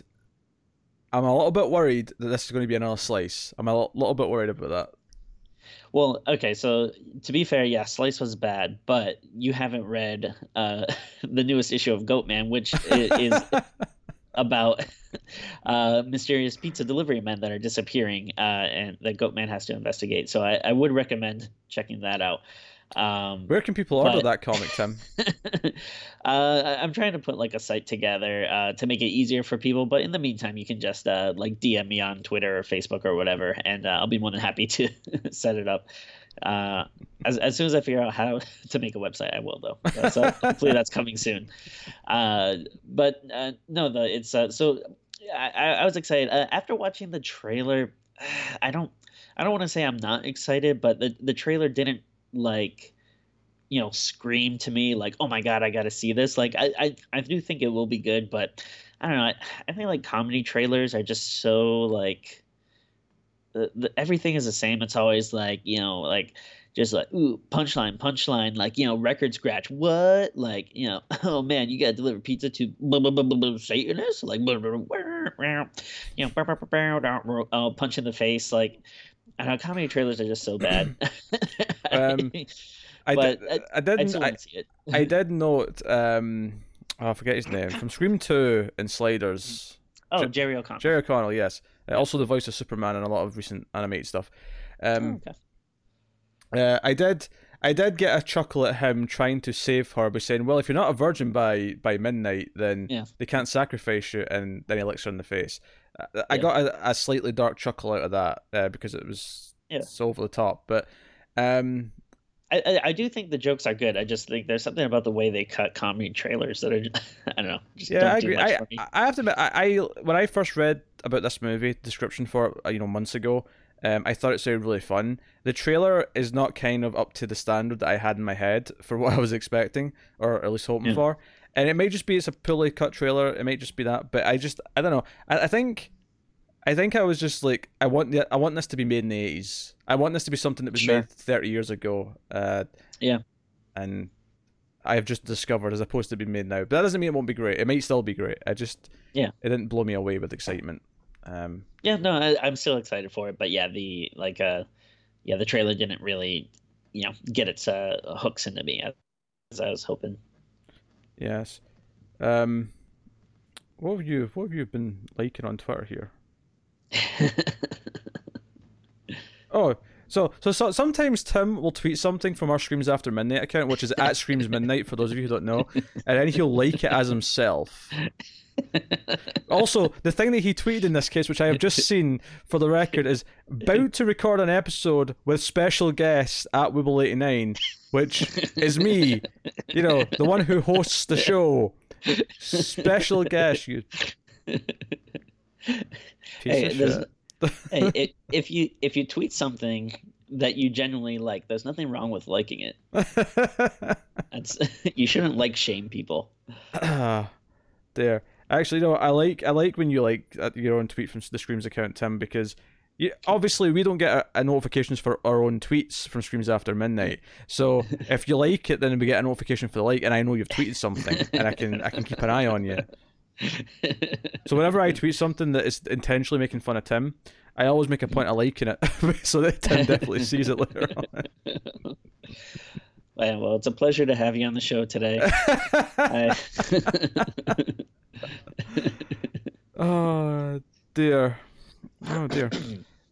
S1: I'm a little bit worried that this is going to be another Slice. I'm a little bit worried about that.
S2: Well, okay, so to be fair, yeah, Slice was bad, but you haven't read uh, the newest issue of Goatman, which is about uh, mysterious pizza delivery men that are disappearing, uh, and that Goatman has to investigate. So I, I would recommend checking that out. Um,
S1: Where can people order that comic, Tim?
S2: uh, I'm trying to put like a site together uh, to make it easier for people, but in the meantime, you can just uh, like DM me on Twitter or Facebook or whatever, and uh, I'll be more than happy to set it up. Uh, as, as soon as I figure out how to make a website, I will though. So hopefully that's coming soon. Uh, but no, the it's so I, I was excited after watching the trailer. I don't I don't want to say I'm not excited, but the the trailer didn't like you know scream to me like oh my god i gotta see this. Like i i, I do think it will be good but i don't know i, I think like comedy trailers are just so like the, the, everything is the same. It's always like you know like just like ooh punchline punchline like you know record scratch what? Like you know oh man you gotta deliver pizza to satanists like you know oh, punch in the face like I don't know comedy trailers are just so bad
S1: um, I, did, I, I didn't.
S2: I,
S1: I, I, did note. Um, oh, I forget his name from Scream Two and Sliders.
S2: Oh, Jerry O'Connell.
S1: Jerry O'Connell, yes. Uh, also the voice of Superman and a lot of recent animated stuff. Um, oh, okay. uh, I did. I did get a chuckle at him trying to save her by saying, "Well, if you're not a virgin by by midnight, then
S2: yeah.
S1: they can't sacrifice you." And then he licks her in the face. Uh, I yeah. got a, a, slightly dark chuckle out of that uh, because it was
S2: yeah.
S1: so over the top. But um,
S2: I, I do think the jokes are good. I just think there's something about the way they cut comedy trailers that are I don't know.
S1: yeah, I agree. I, I have to admit, I, I when I first read about this movie description for it, uh, you know months ago, um, I thought it sounded really fun. The trailer is not kind of up to the standard that I had in my head for what I was expecting, or at least hoping yeah. for. And it may just be it's a poorly cut trailer. It might just be that, but I just I don't know. I, I think I think I was just like, I want the, I want this to be made in the eighties. I want this to be something that was sure. made thirty years ago. Uh,
S2: yeah,
S1: and I have just discovered as opposed to being made now. But that doesn't mean it won't be great. It might still be great. I just
S2: yeah,
S1: it didn't blow me away with excitement. Um,
S2: yeah, no, I, am still excited for it. But yeah, the like, uh, yeah, the trailer didn't really, you know, get its uh, hooks into me as I was hoping.
S1: Yes. Um, what have you What have you been liking on Twitter here? oh, so, so so sometimes Tim will tweet something from our Screams After Midnight account, which is at Screams Midnight for those of you who don't know, and then he'll like it as himself. also, the thing that he tweeted in this case, which I have just seen for the record, is about to record an episode with special guest at Wibble89, which is me, you know, the one who hosts the show. Special guest, you
S2: hey, hey it, if you if you tweet something that you genuinely like, there's nothing wrong with liking it. That's you shouldn't like shame people.
S1: there, actually, no. I like I like when you like uh, your own tweet from the Screams account, Tim, because you, obviously we don't get a, a, notifications for our own tweets from Screams After Midnight. So if you like it, then we get a notification for the like, and I know you've tweeted something, and I can I can keep an eye on you so whenever I tweet something that is intentionally making fun of Tim, I always make a point of liking it so that Tim definitely sees it later on.
S2: Well, well, it's a pleasure to have you on the show today. I...
S1: oh dear, oh dear.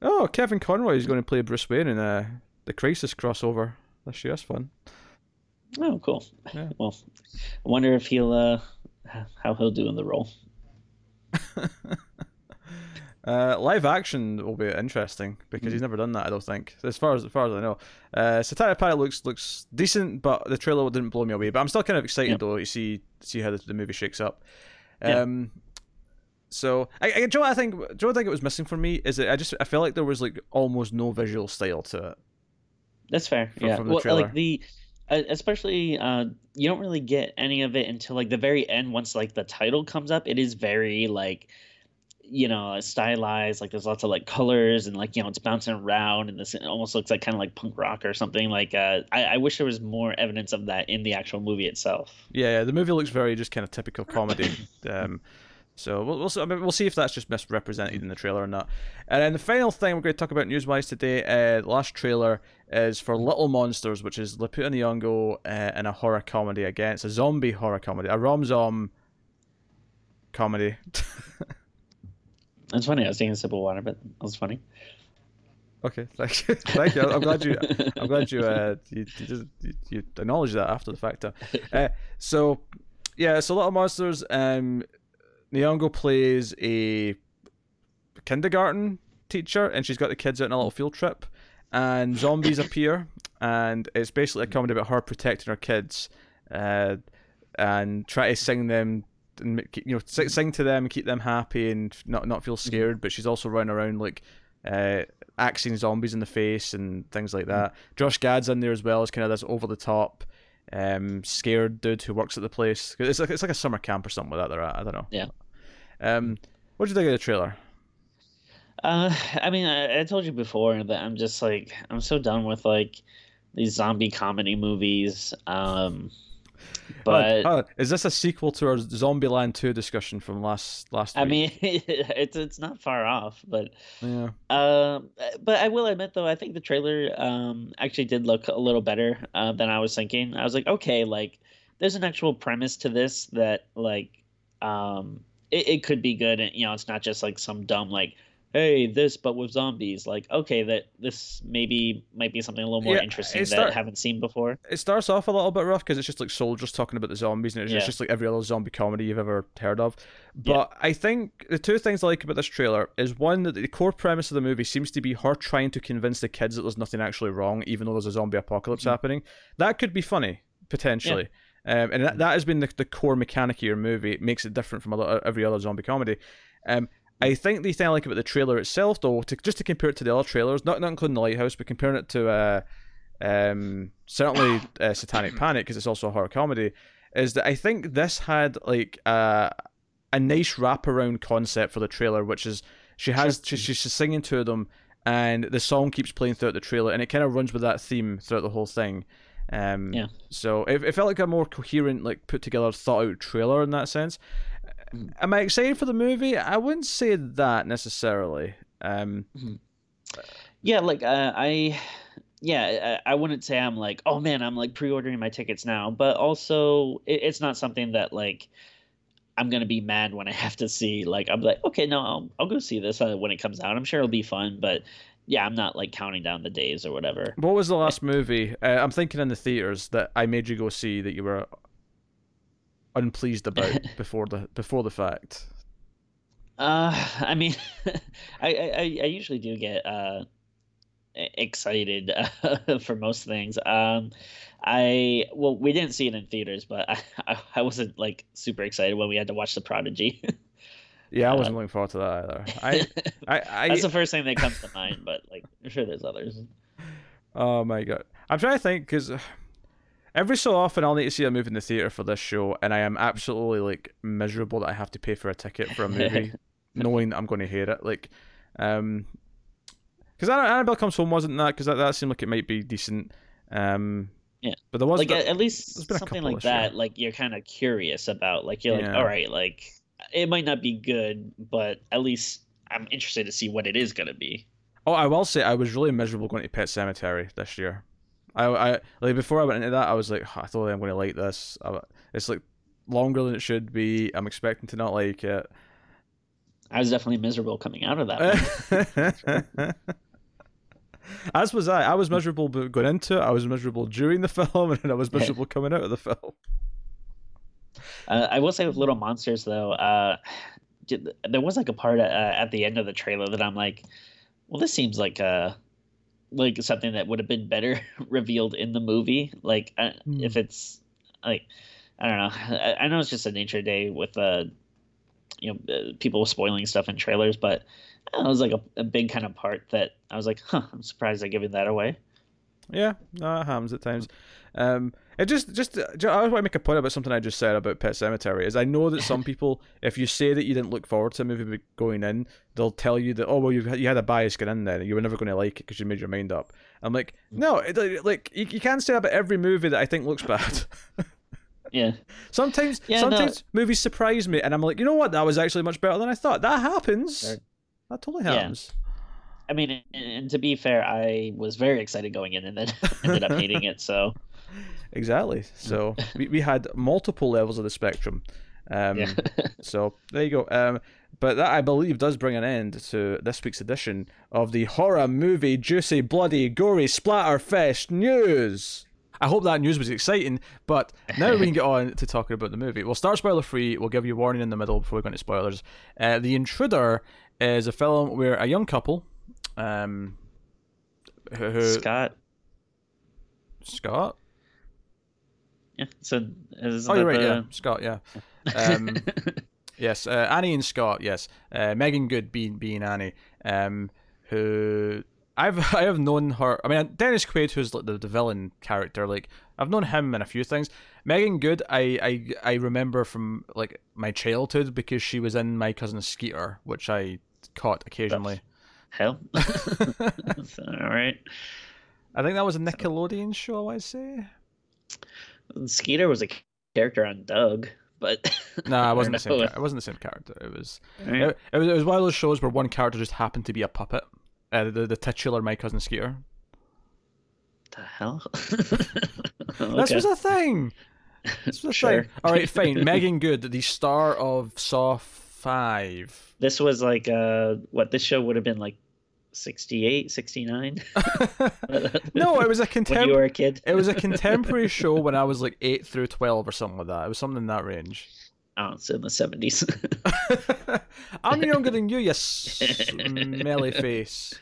S1: Oh, Kevin Conroy is going to play Bruce Wayne in uh, the Crisis crossover year. That's fun.
S2: Oh, cool. Yeah. Well, I wonder if he'll uh, how he'll do in the role.
S1: uh, live action will be interesting because mm. he's never done that. I don't think, as far as, as far as I know. Uh, Satanic Panic looks looks decent, but the trailer didn't blow me away. But I'm still kind of excited yep. though to see see how the, the movie shakes up. Um, yep. So, I, I, Joe, I think Joe, I think it was missing for me is that I just I felt like there was like almost no visual style to it.
S2: That's fair. From, yeah, from well, like the especially uh, you don't really get any of it until like the very end once like the title comes up. It is very like you know stylized like there's lots of like colors and like you know it's bouncing around and this it almost looks like kind of like punk rock or something like uh I, I wish there was more evidence of that in the actual movie itself.
S1: Yeah, yeah the movie looks very just kind of typical comedy. Um so we'll we'll, I mean, we'll see if that's just misrepresented in the trailer or not. And then the final thing we're going to talk about news-wise today, uh, the last trailer is for Little Monsters, which is Lupita Nyong'o uh, in a horror comedy. Again, it's a zombie horror comedy, a rom-zom comedy.
S2: That's funny. I was sip of water, but that was funny.
S1: Okay, thank you. thank you. I'm glad you. I'm glad you. Uh, you, you, you acknowledge that after the fact. Uh, so, yeah. So, Little Monsters. Um, Nyong'o plays a kindergarten teacher, and she's got the kids out on a little field trip, and zombies appear, and it's basically a comedy about her protecting her kids, uh, and try to sing them, and you know, sing to them and keep them happy and not not feel scared. But she's also running around like. Uh, axing zombies in the face and things like that. Josh Gad's in there as well as kind of this over the top, um, scared dude who works at the place. It's like it's like a summer camp or something like that. They're at. I don't know.
S2: Yeah.
S1: Um, what do you think of the trailer?
S2: Uh, I mean, I, I told you before that I'm just like I'm so done with like these zombie comedy movies. Um, but
S1: Oh, oh, is this a sequel to our Zombieland two discussion from last last
S2: I
S1: week?
S2: mean, it's it's not far off. But
S1: yeah.
S2: um, but I will admit though, I think the trailer um actually did look a little better uh, than I was thinking. I was like, okay, like there's an actual premise to this that like um it, it could be good, and you know, it's not just like some dumb like. Hey, this but with zombies. Like, okay, that this maybe might be something a little more
S1: Yeah,
S2: interesting that I haven't seen before.
S1: It starts off a little bit rough because it's just like soldiers talking about the zombies, and it's
S2: Yeah.
S1: just like every other zombie comedy you've ever heard of. But
S2: Yeah.
S1: I think the two things I like about this trailer is one that the core premise of the movie seems to be her trying to convince the kids that there's nothing actually wrong, even though there's a zombie apocalypse
S2: Mhm.
S1: happening. That could be funny potentially. Um, and that, that has been the, the core mechanic of your movie. It makes it different from a lot, every other zombie comedy. Um, I think the thing I like about the trailer itself, though, to, just to compare it to the other trailers, not not including the Lighthouse, but comparing it to uh, um, certainly uh, Satanic Panic because it's also a horror comedy, is that I think this had like uh, a nice wraparound concept for the trailer, which is she has she, she's singing to them, and the song keeps playing throughout the trailer, and it kind of runs with that theme throughout the whole thing. Um,
S2: Yeah.
S1: So it, it felt like a more coherent, like put together, thought out trailer in that sense.
S2: Mm.
S1: Am I excited for the movie? I wouldn't say that necessarily. Um,
S2: Yeah, like uh, I, yeah, I, I wouldn't say I'm like, oh man, I'm like pre-ordering my tickets now, but also it, it's not something that like I'm gonna be mad when I have to see. Like I'm like, okay, no, I'll I'll go see this uh, when it comes out. I'm sure it'll be fun, but yeah, I'm not like counting down the days or whatever.
S1: what was the last movie? Uh, I'm thinking in the theaters that I made you go see that you were unpleased about before the before the fact.
S2: Uh, I mean, I, I I usually do get uh excited uh, for most things. Um, I well, we didn't see it in theaters, but I I, I wasn't like super excited when we had to watch The Prodigy.
S1: Yeah, I
S2: Uh,
S1: wasn't looking forward to that either. I, I, I
S2: That's the first thing that comes to mind, but like I'm sure there's others.
S1: Oh my god, I'm trying to think because every so often I'll need to see a movie in the theater for this show, and I am absolutely like miserable that I have to pay for a ticket for a movie, knowing that I'm going to hate it. Like, um, because Annabelle Comes Home wasn't that because that, that seemed like it might be decent. Um,
S2: Yeah.
S1: but there was
S2: Like
S1: that-
S2: at, least
S1: there's been a
S2: something like
S1: year.
S2: that. Like you're kind of curious about. Like you're
S1: Yeah.
S2: like, all right, like it might not be good, but at least I'm interested to see what it is gonna be.
S1: Oh, I will say I was really miserable going to Pet Sematary this year. I, I like before I went into that, I was like, "Oh, I thought I'm going to like this. It's like longer than it should be. I'm expecting to not like it.
S2: I was definitely miserable coming out of that.
S1: As was I. I was miserable going into it. I was miserable during the film, and I was miserable coming out of the film.
S2: Uh, I will say with Little Monsters though, uh, there was like a part uh, at the end of the trailer that I'm like, well, this seems like uh like something that would have been better revealed in the movie. Like
S1: Hmm.
S2: if it's like I don't know. I, I know it's just a nature day with uh you know uh, people spoiling stuff in trailers, but uh, it was like a, a big kind of part that I was like, huh, I'm surprised they're giving that away.
S1: Yeah, no, it happens at times. Um, it just, just, uh, I want to make a point about something I just said about Pet Sematary. Is I know that some people, if you say that you didn't look forward to a movie going in, they'll tell you that, oh well, had- you had a bias going in there, and you were never going to like it because you made your mind up. I'm like, no, it, like you, you can't say about every movie that I think looks bad.
S2: Yeah.
S1: sometimes,
S2: Yeah, no.
S1: sometimes movies surprise me, and I'm like, you know what, that was actually much better than I thought. That happens.
S2: Sure.
S1: That totally happens. Yeah.
S2: I mean, and to be fair, I was very excited going in and then ended up hating it. So
S1: Exactly. So we, we had multiple levels of the spectrum. Um,
S2: yeah.
S1: So there you go. Um, but that I believe does bring an end to this week's edition of the horror movie juicy, bloody, gory splatterfest news. I hope that news was exciting, but now we can get on to talking about the movie. We'll start spoiler free. We'll give you a warning in the middle before we go into spoilers. Uh, the Intruder is a film where a young couple, um, who, who
S2: Scott.
S1: Scott.
S2: Yeah. So
S1: Oh, you're right.
S2: the...
S1: Yeah, Scott. Yeah. Um, Yes, uh, Annie and Scott. Yes, uh, Meagan Good being being Annie, um, who I've I have known her. I mean, Dennis Quaid, who's like the, the villain character, like I've known him in a few things. Meagan Good, I, I I remember from like my childhood because she was in my cousin Skeeter, which I caught occasionally.
S2: Hell, all right.
S1: I think that was a Nickelodeon show. I say.
S2: Skeeter was a character on Doug, but
S1: no, nah, it wasn't the same. It wasn't the same character. It was,
S2: Right.
S1: it, it was. It was one of those shows where one character just happened to be a puppet. Uh, the the titular my cousin Skeeter.
S2: the hell?
S1: This
S2: okay.
S1: was a thing. This was a
S2: Sure.
S1: thing. All right, fine. Meagan Good, the star of Saw Five.
S2: This was like uh what this show would have been like 68, 69
S1: no, it was a
S2: when you
S1: contemporary.
S2: were a kid.
S1: It was a contemporary show when I was like eight through twelve or something like that. It was something in that range.
S2: Oh, it's in the 70s.
S1: I'm younger than you, you smelly face.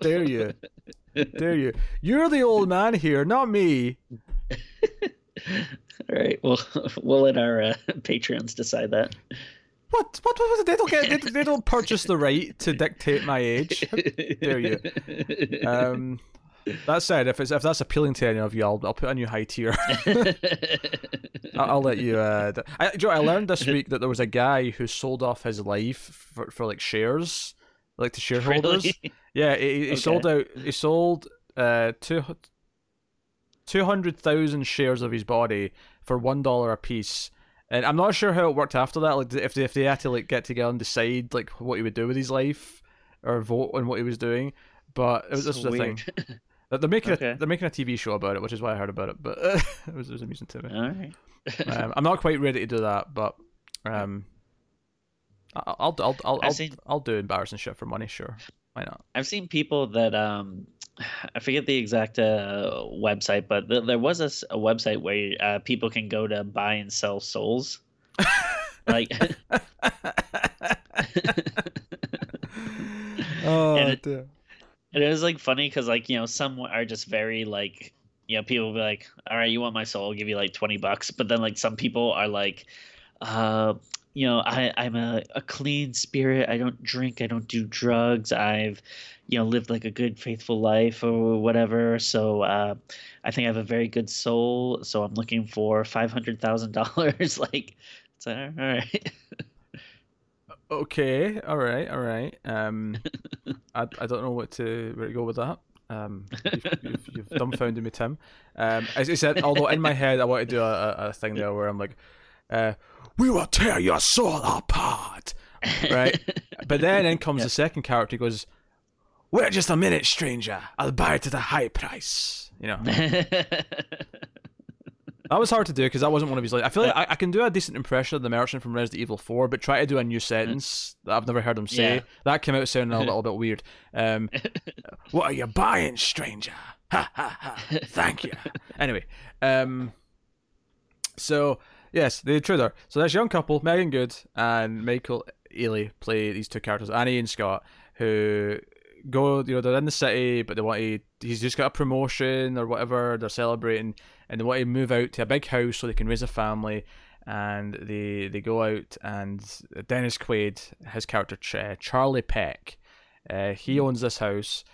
S1: Dare you? Dare you? You're the old man here, not me.
S2: All right, well, we'll let our uh, Patreons decide that.
S1: What? What? They don't get. They, they don't purchase the right to dictate my age. How dare you? Um, that said, if it's if that's appealing to any of you, I'll I'll put a new high tier. I'll, I'll let you. Uh, d- I, Joe, I learned this week that there was a guy who sold off his life for, for like shares, like to shareholders.
S2: Really?
S1: Yeah, he, he
S2: Okay.
S1: sold out. He sold uh two two hundred thousand shares of his body for one dollar a piece. And I'm not sure how it worked after that. Like if they, if they had to like get together and decide like what he would do with his life or vote on what he was doing. But it was this
S2: So
S1: was the thing. They're making
S2: Okay.
S1: a, they're making a TV show about it, which is why I heard about it. But it was it was amusing to me.
S2: All right.
S1: Um, I'm not quite ready to do that, but um, I'll I'll I'll I'll,
S2: seen-
S1: I'll do embarrassing shit for money. Sure, why not?
S2: I've seen people that um, I forget the exact uh, website, but th- there was a website where uh, people can go to buy and sell souls. like,
S1: oh
S2: And it-
S1: dear.
S2: and it was like funny because like you know some are just very like you know people will be like, all right, you want my soul? I'll give you like twenty bucks. But then like some people are like, uh, you know, I I'm a, a clean spirit. I don't drink. I don't do drugs. I've you know lived like a good faithful life or whatever. So uh, I think I have a very good soul. So I'm looking for five hundred thousand dollars. Like, it's like, all right.
S1: Okay, all right, all right. Um, I, I don't know what to where to go with that. Um, you've, you've, you've dumbfounded me, Tim. Um, as I said, although in my head I want to do a, a, a thing there where I'm like, uh, "We will tear your soul apart," right? But then in comes the second character. Goes, "Wait just a minute, stranger. I'll buy it at a high price." You know, that was hard to do because that wasn't one of his. Like, I feel like I, I can do a decent impression of the merchant from Resident Evil Four, but try to do a new sentence that I've never heard him say.
S2: Yeah.
S1: That came out sounding a little bit weird. Um, what are you buying, stranger? Ha ha ha! Thank you. Anyway, um, so yes, the intruder. So this young couple, Meagan Good and Michael Ealy, play these two characters, Annie and Scott, who go. You know, they're in the city, but they want to. He's just got a promotion or whatever. They're celebrating, and they want to move out to a big house so they can raise a family. And they they go out, and Dennis Quaid, his character Ch- Charlie Peck, uh, he owns this house,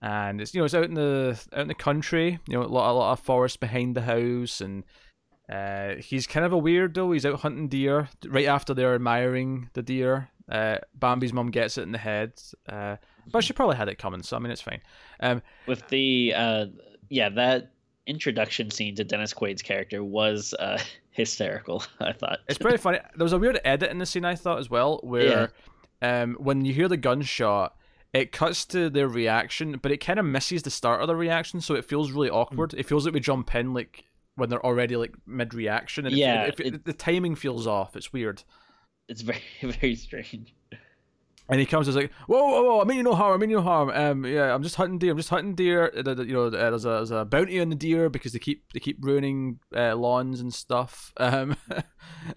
S1: and it's you know it's out in the out in the country. You know, a lot a lot of forest behind the house, and uh, he's kind of a weirdo. He's out hunting deer right after they're admiring the deer. Uh, Bambi's mom gets it in the head, uh, but she probably had it coming, so I mean it's fine. Um,
S2: with the uh yeah that introduction scene to dennis quaid's character was uh hysterical i thought
S1: It's pretty funny. There was a weird edit in the scene I thought as well, where um, when you hear the gunshot, it cuts to their reaction, but it kind of misses the start of the reaction, so it feels really awkward. It feels like we jump in like when they're already like mid reaction, and
S2: Yeah,
S1: it, it- the timing feels off. It's weird.
S2: it's very very strange
S1: And he comes and is like, whoa, whoa, whoa! I mean you no harm. I mean you no harm. Um, yeah, I'm just hunting deer. I'm just hunting deer. Uh, You know, uh, there's a there's a bounty on the deer because they keep they keep ruining uh, lawns and stuff. Um,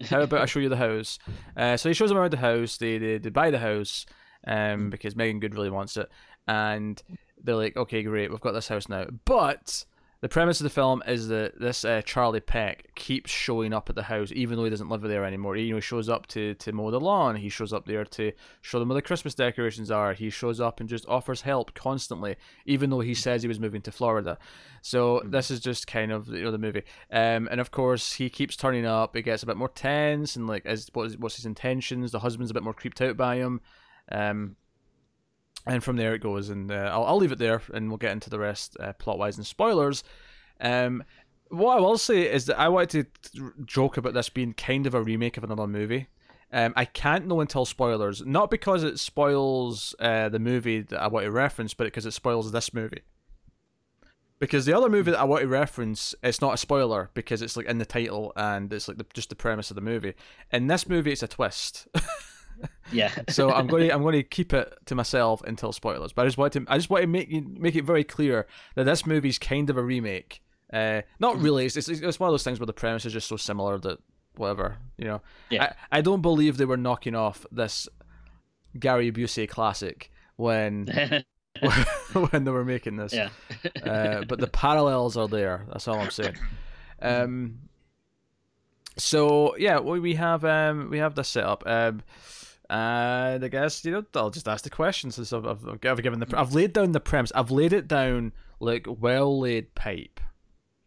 S1: how about I show you the house? Uh, so he shows them around the house. They they, they buy the house, um, because Meagan Good really wants it, and they're like, okay, great, we've got this house now, but the premise of the film is that this uh, Charlie Peck keeps showing up at the house, even though he doesn't live there anymore. He, you know, he shows up to, to mow the lawn. He shows up there to show them where the Christmas decorations are. He shows up and just offers help constantly, even though he says he was moving to Florida. So mm-hmm. this is just kind of you know the movie. Um, and of course he keeps turning up. It gets a bit more tense and like as what is, what's his intentions? The husband's a bit more creeped out by him. Um, and from there it goes. And uh, I'll, I'll leave it there, and we'll get into the rest uh, plot wise and spoilers. Um, what I will say is that I wanted to joke about this being kind of a remake of another movie. Um, I can't know until spoilers, not because it spoils uh, the movie that I want to reference, but because it spoils this movie. Because the other movie that I want to reference, it's not a spoiler because it's like in the title and it's like the, just the premise of the movie. In this movie, it's a twist.
S2: yeah.
S1: so I'm going to I'm going to keep it to myself until spoilers. But I just want to I just want to make make it very clear that this movie's kind of a remake. Uh, not mm-hmm. really. It's, it's, it's one of those things where the premise is just so similar that whatever you know.
S2: Yeah.
S1: I, I don't believe they were knocking off this Gary Busey classic when when they were making this.
S2: Yeah.
S1: uh, but the parallels are there. That's all I'm saying. Um. So yeah, we we have um we have this set up. Um and I guess you know I'll just ask the questions. Since I've, I've, I've given the I've laid down the premise. I've laid it down like well laid pipe,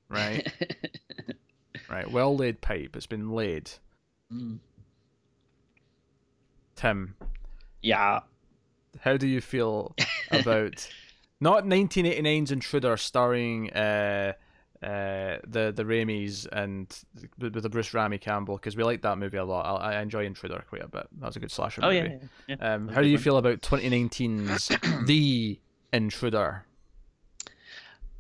S1: right? right, well laid pipe. It's been laid. Mm. Tim.
S2: Yeah.
S1: How do you feel about not 1989's Intruder starring uh, uh, the the Raimis and with the Bruce Ramy Campbell because we like that movie a lot. I, I, enjoy Intruder quite a bit. That was a good slasher
S2: oh,
S1: movie.
S2: Yeah, yeah,
S1: Um, how do you feel about 2019's The Intruder?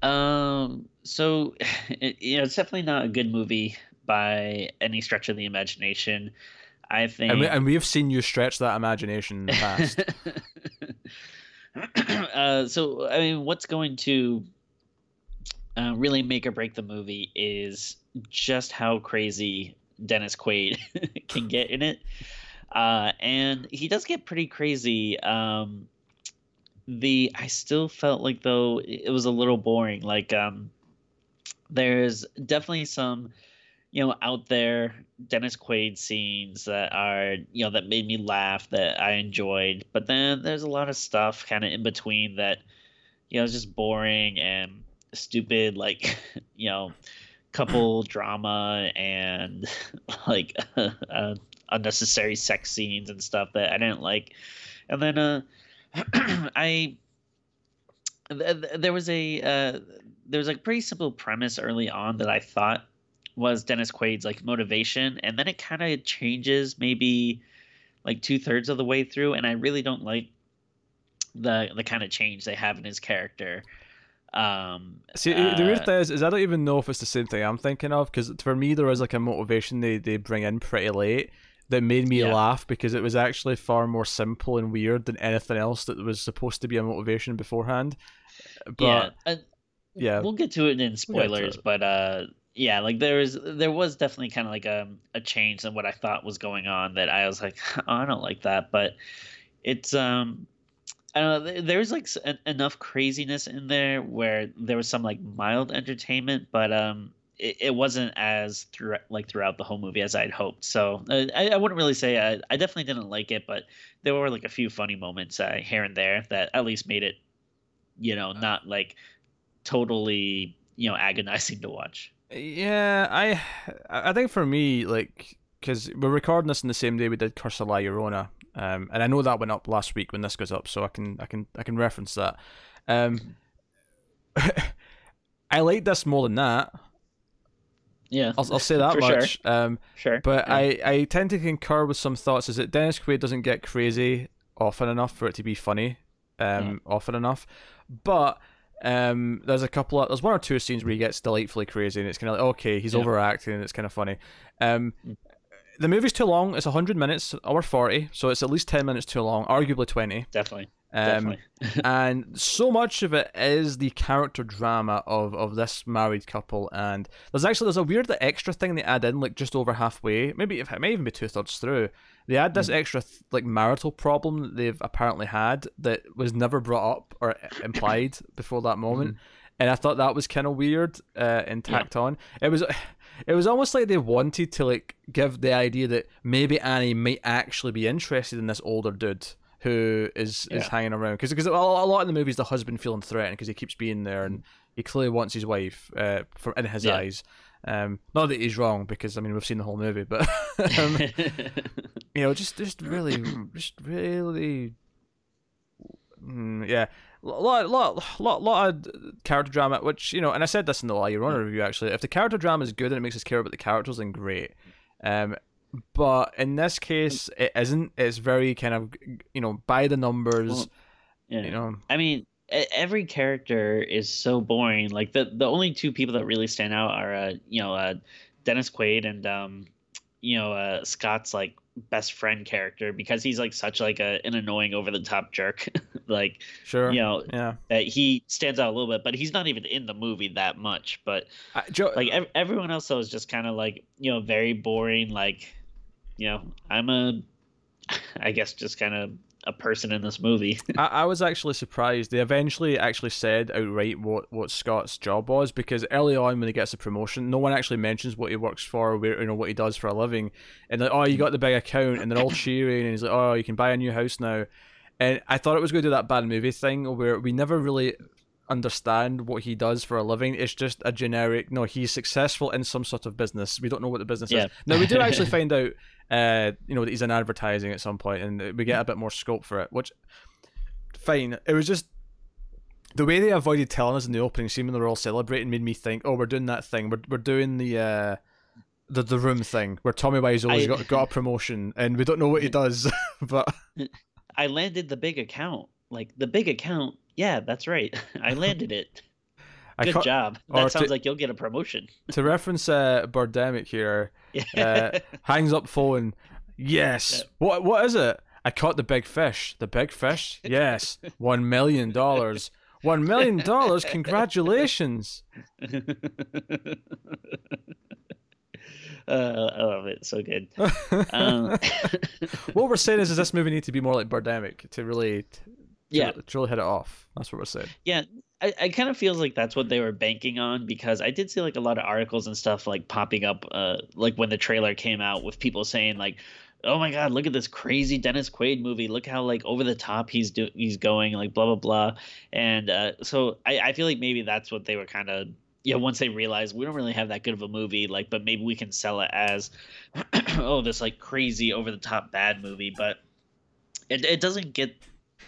S2: Um. So, it, you know, it's definitely not a good movie by any stretch of the imagination. I think,
S1: and we, and we have seen you stretch that imagination in the past.
S2: uh, so, I mean, what's going to uh, really make or break the movie is just how crazy Dennis Quaid can get in it. Uh, and he does get pretty crazy. Um, the I still felt like though it was a little boring. Like um, there's definitely some you know out there Dennis Quaid scenes that are you know that made me laugh that I enjoyed, but then there's a lot of stuff kind of in between that you know is just boring and stupid like you know couple drama and like uh, unnecessary sex scenes and stuff that I didn't like. And then uh, I th- there was a uh, there was a pretty simple premise early on that I thought was Dennis Quaid's like motivation, and then it kind of changes maybe like two thirds of the way through, and I really don't like the the kind of change they have in his character. Um,
S1: See, uh, the weird uh, thing is, is I don't even know if it's the same thing I'm thinking of because for me there was like a motivation they, they bring in pretty late that made me yeah. laugh because it was actually far more simple and weird than anything else that was supposed to be a motivation beforehand. But yeah, uh, yeah,
S2: we'll get to it in spoilers, it. but uh, yeah, like there was there was definitely kind of like a a change in what I thought was going on that I was like, oh, I don't like that, but it's um I don't know. There's like enough craziness in there where there was some like mild entertainment, but um, it, it wasn't as through like throughout the whole movie as I'd hoped. So uh, I, I wouldn't really say I, I definitely didn't like it, but there were like a few funny moments uh, here and there that at least made it, you know, not like totally you know agonizing to watch.
S1: Yeah, I I think for me like because we're recording this in the same day we did Curse of La Llorona, um, and I know that went up last week when this goes up, so I can I can I can reference that. Um, I like this more than that.
S2: Yeah,
S1: I'll, I'll say that much.
S2: Sure.
S1: Um,
S2: sure.
S1: But yeah. I, I tend to concur with some thoughts. Is that Dennis Quaid doesn't get crazy often enough for it to be funny, um, yeah. often enough. But um, there's a couple of there's one or two scenes where he gets delightfully crazy, and it's kind of like okay, he's yeah. overacting, and it's kind of funny. Um, mm the movie's too long. It's 100 minutes, hour 40, so it's at least 10 minutes too long, arguably 20.
S2: Definitely.
S1: Um, and so much of it is the character drama of, of this married couple, and there's actually there's a weird extra thing they add in, like just over halfway, maybe it may even be two thirds through. They add this mm. extra like marital problem that they've apparently had that was never brought up or implied before that moment. Mm. and I thought that was kind of weird uh, and tacked yeah. on. It was. It was almost like they wanted to like give the idea that maybe Annie might actually be interested in this older dude who is yeah. is hanging around because because a lot in the movies the husband feeling threatened because he keeps being there and he clearly wants his wife uh, from in his yeah. eyes. Um, not that he's wrong because I mean we've seen the whole movie, but um, you know, just just really, just really, mm, yeah, lot, lot, lot, lot of character drama. Which you know, and I said this in the La Llorona review actually. If the character drama is good and it makes us care about the characters, then great. Um, but in this case, it isn't. It's very kind of you know by the numbers. Well,
S2: yeah. You know, I mean, every character is so boring. Like the the only two people that really stand out are uh, you know uh, Dennis Quaid and um, you know uh, Scott's like best friend character because he's like such like a, an annoying over the top jerk. like
S1: sure,
S2: you know,
S1: yeah,
S2: that he stands out a little bit, but he's not even in the movie that much. But Joe, like ev- everyone else though is just kind of like you know very boring. Like you know, I'm a I guess just kind of a person in this movie.
S1: I, I, was actually surprised. They eventually actually said outright what, what Scott's job was because early on when he gets a promotion, no one actually mentions what he works for, where you know what he does for a living, and like, oh, you got the big account, and they're all cheering, and he's like, oh, you can buy a new house now, and I thought it was going to do that bad movie thing where we never really understand what he does for a living. It's just a generic. No, he's successful in some sort of business. We don't know what the business yeah. is. Now we do actually find out uh, you know, that he's in advertising at some point, and we get a bit more scope for it. Which, fine. It was just the way they avoided telling us in the opening scene when they were all celebrating made me think, oh, we're doing that thing. We're we're doing the uh, the the room thing where Tommy Wiseau's got got a promotion, and we don't know what he does. but
S2: I landed the big account, like the big account. Yeah, that's right. I landed it. Good job. That sounds to, like you'll get a promotion.
S1: to reference uh, Birdemic here, uh, hangs up phone. Yes. What? What is it? I caught the big fish. The big fish? Yes. One million dollars. One million dollars. Congratulations.
S2: Uh, I love it. So good. Um,
S1: what we're saying is, is this movie need to be more like Birdemic to really, to, yeah, to really hit it off. That's what we're saying.
S2: Yeah, I, I kind of feels like that's what they were banking on because I did see like a lot of articles and stuff like popping up uh like when the trailer came out with people saying like oh my god look at this crazy Dennis Quaid movie. Look how like over the top he's do he's going like blah blah blah. And uh so I I feel like maybe that's what they were kind of know, once they realize we don't really have that good of a movie, like, but maybe we can sell it as, oh, this like crazy over the top bad movie, but it it doesn't get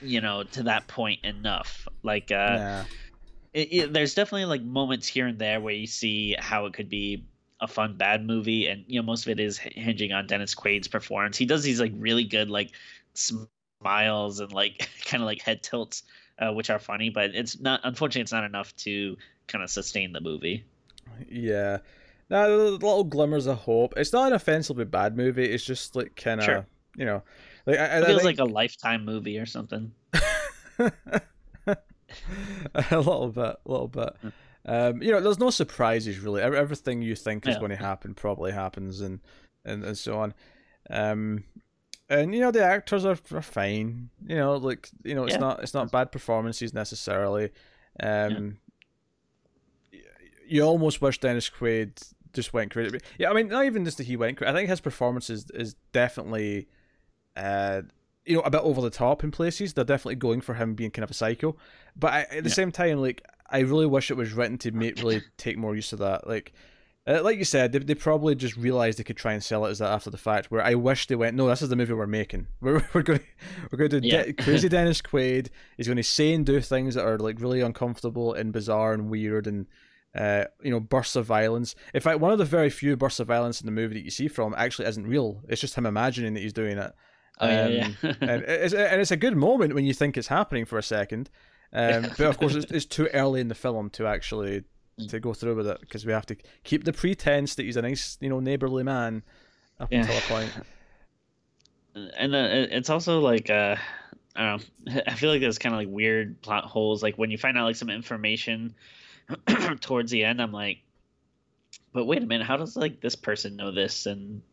S2: you know to that point enough. Like uh yeah. it, it, there's definitely like moments here and there where you see how it could be a fun bad movie and you know most of it is hinging on dennis quaid's performance. He does these like really good like smiles and like kind of like head tilts uh, which are funny but it's not unfortunately it's not enough to kind of sustain the movie.
S1: Yeah. Now little glimmers of hope. It's not an offensively bad movie. It's just like kind of sure. you know like,
S2: I, it feels think... like a lifetime movie or something.
S1: a little bit, a little bit. Um, you know, there's no surprises really. Everything you think is yeah. going to happen probably happens, and and, and so on. Um, and you know the actors are, are fine. You know, like you know, it's yeah. not it's not bad performances necessarily. Um, yeah. you almost wish Dennis Quaid just went crazy. Yeah, I mean, not even just that he went crazy. I think his performance is, is definitely uh, you know, a bit over the top in places. They're definitely going for him being kind of a psycho, but I, at the yeah. same time, like I really wish it was written to make really take more use of that. Like, uh, like you said, they, they probably just realized they could try and sell it as that after the fact. Where I wish they went, no, this is the movie we're making. We're, we're going to we're going to yeah. De- crazy Dennis Quaid. He's going to say and do things that are like really uncomfortable and bizarre and weird and. Uh, you know, bursts of violence. In fact, one of the very few bursts of violence in the movie that you see from actually isn't real. It's just him imagining that he's doing it.
S2: Oh, yeah, yeah.
S1: Um, and, it's, and it's a good moment when you think it's happening for a second. Um, but of course, it's, it's, too early in the film to actually mm. to go through with it because we have to keep the pretense that he's a nice, you know, neighborly man up yeah. until a point.
S2: And uh, it's also like uh, I don't know. I feel like there's kind of like weird plot holes. Like when you find out like some information towards the end, I'm like, but wait a minute, how does like this person know this? And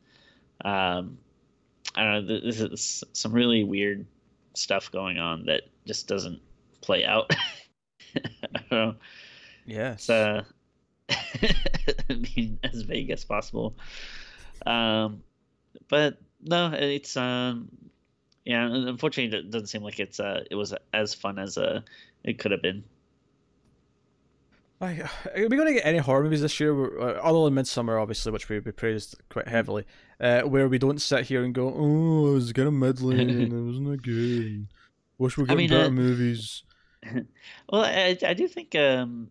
S2: um, I don't know. This is some really weird stuff going on that just doesn't play out. I don't know.
S1: Yes.
S2: So, being as vague as possible. Um, but no, it's um, yeah. Unfortunately, it doesn't seem like it's uh, it was as fun as uh, it could have been.
S1: Are we going to get any horror movies this year, uh, other than Midsommar, obviously, which we, we praised quite heavily, uh, where we don't sit here and go, "Oh, it was kind of middling, it wasn't that good." Wish we were getting I mean, better uh, movies.
S2: Well, I, I do think um,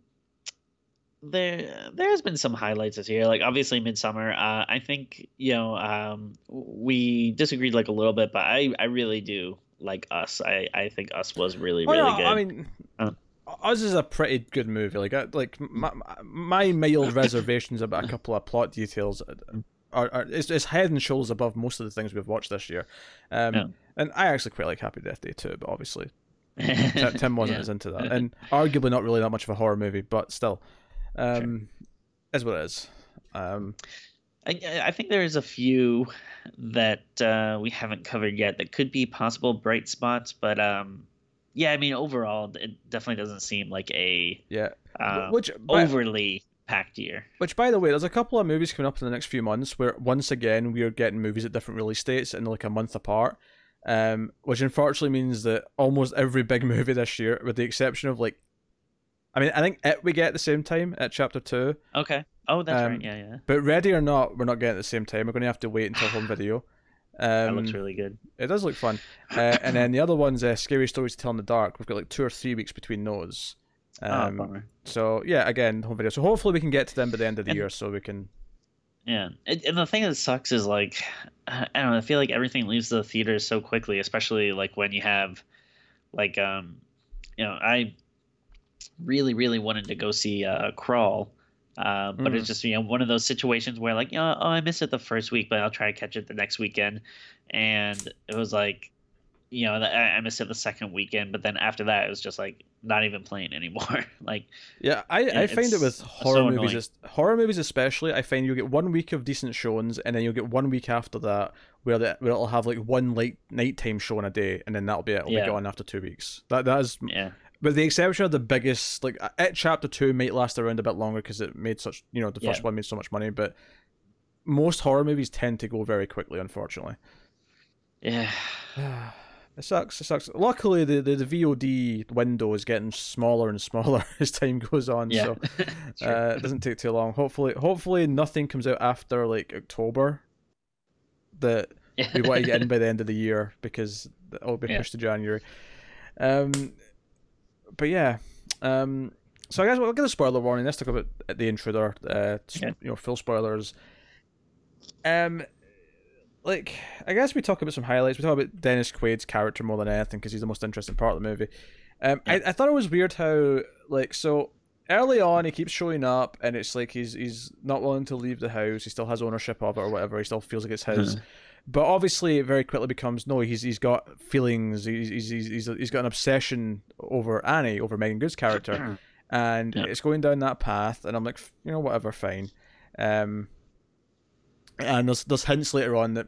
S2: there there has been some highlights this year. Like obviously Midsommar. Uh, I think you know um, we disagreed like a little bit, but I I really do like Us. I I think Us was really really oh, good. I
S1: mean. Uh, us is a pretty good movie. Like, I, like my, my mild reservations about a couple of plot details are, are it's, it's head and shoulders above most of the things we've watched this year. Um, yeah. and I actually quite like Happy Death Day too, but obviously Tim wasn't yeah. as into that, and arguably not really that much of a horror movie, but still, um, sure. is what it is. Um,
S2: I, I think there's a few that uh, we haven't covered yet that could be possible bright spots, but um, yeah, I mean, overall, it definitely doesn't seem like a
S1: yeah,
S2: uh, which overly packed year.
S1: Which, by the way, there's a couple of movies coming up in the next few months where once again we are getting movies at different release dates and like a month apart. Um, which unfortunately means that almost every big movie this year, with the exception of like, I mean, I think it we get at the same time at chapter two.
S2: Okay. Oh, that's um, right. Yeah, yeah.
S1: But Ready or Not, we're not getting at the same time. We're going to have to wait until home video.
S2: Um, that looks um, really good.
S1: It does look fun. Uh, and then the other one's uh, Scary Stories to Tell in the Dark. We've got like two or three weeks between those. Ah, um, oh, so yeah, again, home video. So hopefully we can get to them by the end of the and, year, so we can.
S2: Yeah, it, and the thing that sucks is like, I don't know. I feel like everything leaves the theaters so quickly, especially like when you have, like, um, you know, I really, really wanted to go see uh, Crawl uh, but mm. it's just you know one of those situations where like you know oh I missed it the first week but I'll try to catch it the next weekend, and it was like, you know I, I missed it the second weekend but then after that it was just like not even playing anymore. like
S1: yeah, I, I find it with horror so movies, horror movies especially. I find you get one week of decent showings and then you'll get one week after that where the, where it'll have like one late nighttime show in a day and then that'll be it. It'll yeah. be gone after two weeks. That that is
S2: yeah
S1: with the exception of the biggest, like it chapter two might last around a bit longer because it made such, you know, the first yeah. one made so much money, but most horror movies tend to go very quickly, unfortunately.
S2: Yeah.
S1: It sucks. It sucks. Luckily, the, the, the VOD window is getting smaller and smaller as time goes on, yeah. so uh, it doesn't take too long. Hopefully, hopefully nothing comes out after like October that we want to get in by the end of the year because it'll be pushed yeah. to January. Um, but yeah, um, so I guess we'll get a spoiler warning. Let's talk about the intruder. Uh, yeah. You know, full spoilers. Um, like I guess we talk about some highlights. We talk about Dennis Quaid's character more than anything because he's the most interesting part of the movie. Um, yeah. I, I thought it was weird how like so early on he keeps showing up and it's like he's he's not willing to leave the house. He still has ownership of it or whatever. He still feels like it's his. Mm-hmm. But obviously, it very quickly becomes no. He's he's got feelings. He's he's he's, he's got an obsession over Annie, over Meagan Good's character, and yeah. it's going down that path. And I'm like, you know, whatever, fine. Um, and there's there's hints later on that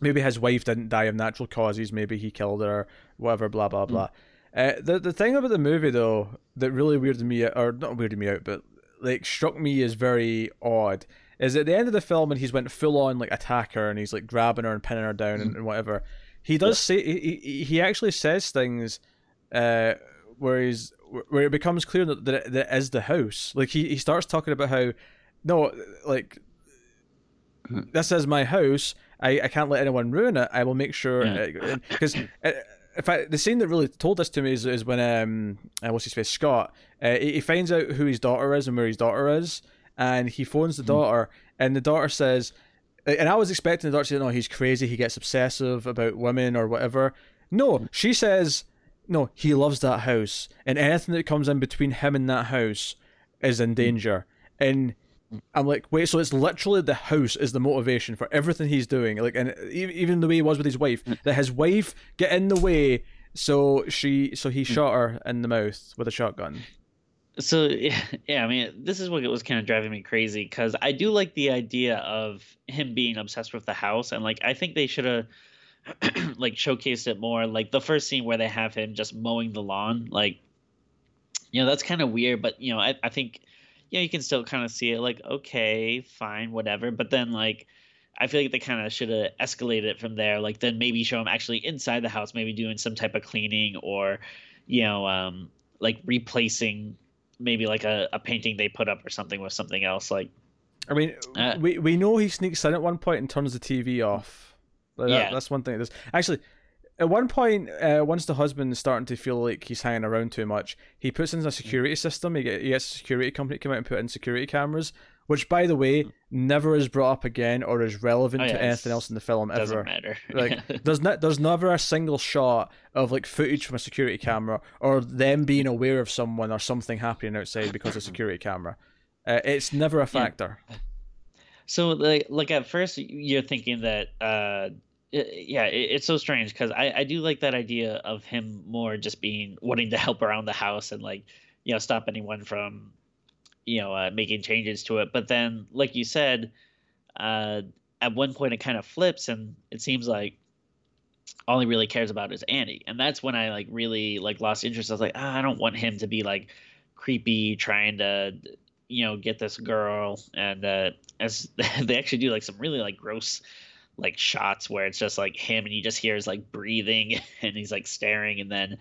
S1: maybe his wife didn't die of natural causes. Maybe he killed her, whatever. Blah blah blah. Mm. Uh, the the thing about the movie though that really weirded me out, or not weirded me out, but like struck me as very odd is at the end of the film and he's went full on like attacker and he's like grabbing her and pinning her down and, and whatever. He does say he he actually says things uh, where he's where it becomes clear that that it, is the house. Like he, he starts talking about how no like hmm. this is my house. I, I can't let anyone ruin it. I will make sure because. Yeah. Uh, in fact, the scene that really told this to me is, is when um, uh, what's his face Scott uh, he, he finds out who his daughter is and where his daughter is, and he phones the hmm. daughter, and the daughter says, and I was expecting the daughter to say, no, he's crazy, he gets obsessive about women or whatever. No, hmm. she says, no, he loves that house, and anything that comes in between him and that house is in hmm. danger. And I'm like, wait, so it's literally the house is the motivation for everything he's doing. Like, and even the way he was with his wife, that his wife get in the way, so she, so he shot her in the mouth with a shotgun
S2: so yeah, I mean, this is what was kind of driving me crazy because I do like the idea of him being obsessed with the house, and like I think they should have like showcased it more. Like the first scene where they have him just mowing the lawn, like you know that's kind of weird but you know I, I think you know you can still kind of see it like okay fine whatever but then like I feel like they kind of should have escalated it from there. Like then maybe show him actually inside the house, maybe doing some type of cleaning or, you know, um, like replacing maybe like a, a painting they put up or something with something else. Like,
S1: I mean, uh, we we know he sneaks in at one point and turns the TV off. That, yeah, that's one thing. It actually. At one point, uh, once the husband is starting to feel like he's hanging around too much, he puts in a security system. He, get, he gets a security company to come out and put in security cameras, which by the way never is brought up again or is relevant oh, to anything else in the film
S2: ever.
S1: Doesn't
S2: matter.
S1: like there's not there's never a single shot of like footage from a security camera or them being aware of someone or something happening outside because of security camera. Uh, it's never a factor. Yeah.
S2: So like like at first you're thinking that uh yeah it's so strange because I, I do like that idea of him more just being wanting to help around the house and like you know stop anyone from you know uh, making changes to it. But then like you said uh, at one point it kind of flips and it seems like all he really cares about is Annie and that's when I like really like lost interest. I was like ah, I don't want him to be like creepy trying to you know get this girl. And uh, as they actually do like some really like gross like shots where it's just like him and you just hears like breathing and he's like staring. And then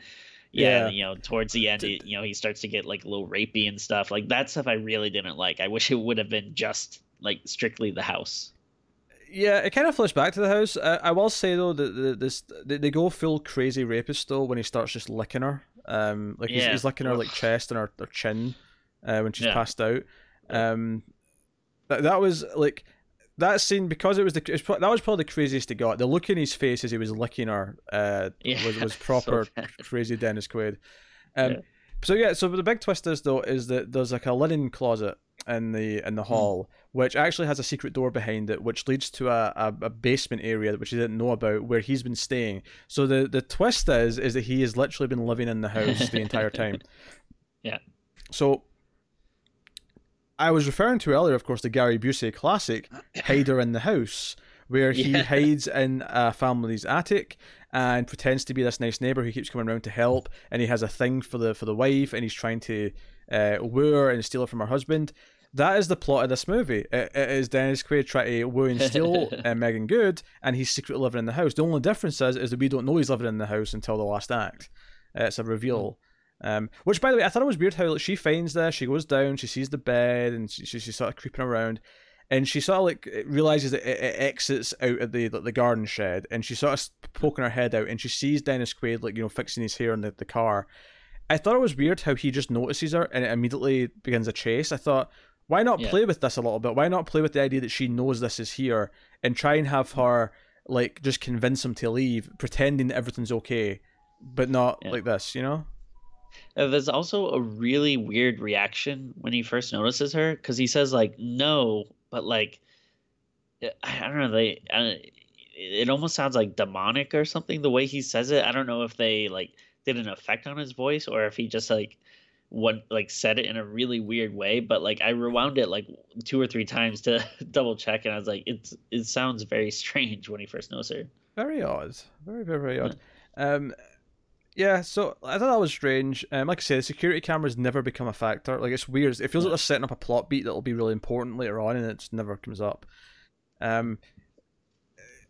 S2: yeah, yeah, you know, towards the end, he, you know, he starts to get like a little rapey and stuff. Like that stuff I really didn't like. I wish it would have been just like strictly the house.
S1: Yeah, it kind of flips back to the house. I, I will say though that this they, they go full crazy rapist though when he starts just licking her. Um, like he's, yeah. he's licking her like chest and her, her chin, uh, when she's yeah. passed out. Um, that that was like that scene because it was the it was, that was probably the craziest he got. The look in his face as he was licking her uh, yeah, was was proper so crazy Dennis Quaid. Um, yeah. So yeah, so the big twist is though is that there's like a linen closet in the in the hmm. hall, mm. which actually has a secret door behind it, which leads to a, a, a, basement area which he didn't know about, where he's been staying. So the the twist is is that he has literally been living in the house the entire time.
S2: Yeah.
S1: So I was referring to earlier, of course, the Gary Busey classic "Hider in the House," where he yeah. hides in a family's attic and pretends to be this nice neighbor who keeps coming around to help, and he has a thing for the for the wife, and he's trying to uh, woo her and steal her from her husband. That is the plot of this movie. it, it is Dennis Quaid trying to woo and steal uh, Meagan Good, and he's secretly living in the house. The only difference is, is that we don't know he's living in the house until the last act. Uh, it's a reveal. Um, which, by the way, I thought it was weird how like, she finds this. She goes down, she sees the bed, and she, she, she's sort of creeping around, and she sort of like realizes that it, it exits out of the the garden shed, and she's sort of poking her head out, and she sees Dennis Quaid like you know fixing his hair in the, the car. I thought it was weird how he just notices her and it immediately begins a chase. I thought, why not yeah. play with this a little bit? Why not play with the idea that she knows this is here and try and have her like just convince him to leave, pretending that everything's okay, but not yeah. like this, you know?
S2: Uh, there's also a really weird reaction when he first notices her because he says like no, but like I don't know they. Uh, it almost sounds like demonic or something the way he says it. I don't know if they like did an effect on his voice or if he just like what like said it in a really weird way but like i rewound it like two or three times to double check and i was like it's it sounds very strange when he first knows her
S1: very odd very very very odd um yeah, so I thought that was strange. Um, like I said, the security cameras never become a factor. Like it's weird. It feels like they're setting up a plot beat that'll be really important later on, and it just never comes up. Um,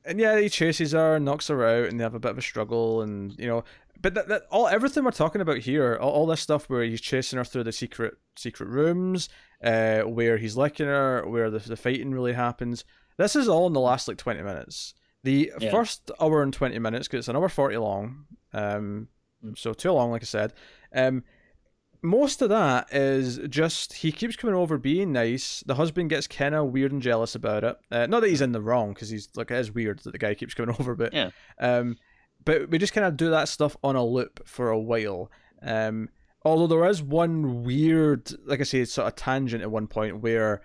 S1: and yeah, he chases her, knocks her out, and they have a bit of a struggle, and you know, but that, that all everything we're talking about here, all, all this stuff where he's chasing her through the secret secret rooms, uh, where he's licking her, where the the fighting really happens. This is all in the last like twenty minutes. The yeah. first hour and twenty minutes, because it's an hour forty long. Um, so too long, like I said. Um, most of that is just he keeps coming over being nice. The husband gets kind of weird and jealous about it. Uh, not that he's in the wrong, because he's like it is weird that the guy keeps coming over, but
S2: yeah.
S1: Um, but we just kind of do that stuff on a loop for a while. Um, although there is one weird, like I say, sort of tangent at one point where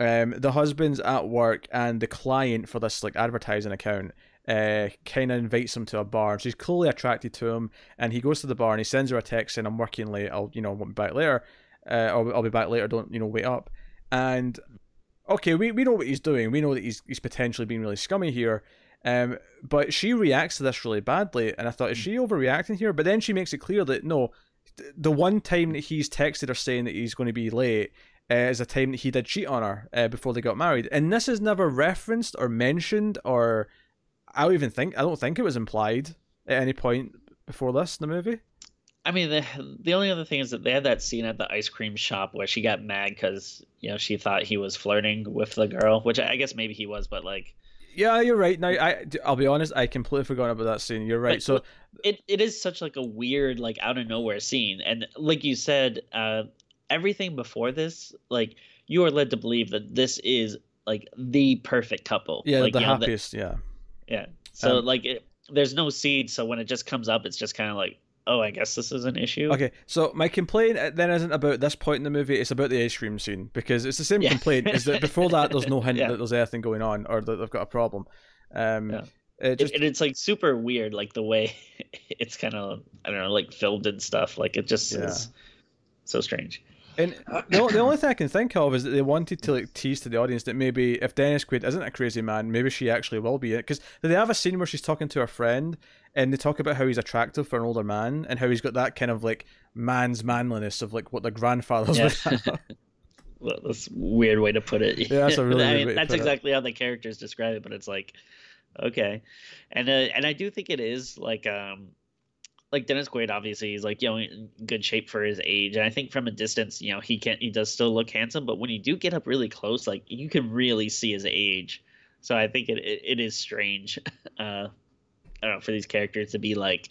S1: um, the husband's at work and the client for this like advertising account uh, kind of invites him to a bar. She's clearly attracted to him, and he goes to the bar and he sends her a text saying, "I'm working late. I'll you know be back later. Uh, I'll, I'll be back later. Don't you know wait up." And okay, we, we know what he's doing. We know that he's he's potentially being really scummy here. Um, but she reacts to this really badly, and I thought, is she overreacting here? But then she makes it clear that no, the one time that he's texted her saying that he's going to be late uh, is a time that he did cheat on her uh, before they got married, and this is never referenced or mentioned, or I don't even think I don't think it was implied at any point before this in the movie.
S2: I mean, the the only other thing is that they had that scene at the ice cream shop where she got mad because you know she thought he was flirting with the girl, which I guess maybe he was, but like.
S1: Yeah, you're right. Now, I I'll be honest, I completely forgot about that scene. You're right. so
S2: it, it is such like a weird, like out of nowhere scene, and like you said, uh, everything before this, like you are led to believe that this is like the perfect couple.
S1: Yeah,
S2: like,
S1: the
S2: you know, the-
S1: happiest. yeah.
S2: Yeah. So
S1: Um,
S2: like, it, there's no seed, so when it just comes up, it's just kind of like, oh, I guess this is an issue.
S1: Okay, so my complaint uh, then isn't about this point in the movie; it's about the ice cream scene because it's the same
S2: Yeah.
S1: complaint. Is that before that there's no hint
S2: Yeah.
S1: that there's anything going on or that they've got a problem. Um,
S2: Yeah.
S1: it just
S2: and it's like super weird, like the way it's kind of I don't know, like filmed and stuff. Like it just is so strange.
S1: And the, the only thing I can think of is that they wanted to like tease to the audience that maybe if Dennis Quaid isn't a crazy man, maybe she actually will be it. Because they have a scene where she's talking to her friend, and they talk about how he's attractive for an older man and how he's got that kind of like man's manliness of like what the grandfathers
S2: Yeah.
S1: would have.
S2: Well, That's a weird way to put it.
S1: Yeah, that's a really
S2: I
S1: weird
S2: mean,
S1: way to
S2: that's
S1: put it.
S2: exactly how the characters describe it, but it's like, okay, and uh, and I do think it is like um, like Dennis Quaid. Obviously, he's like you know in good shape for his age, and I think from a distance, you know, he can he does still look handsome, but when you do get up really close, like you can really see his age. So I think it it, it is strange. Uh, I don't know for these characters to be like.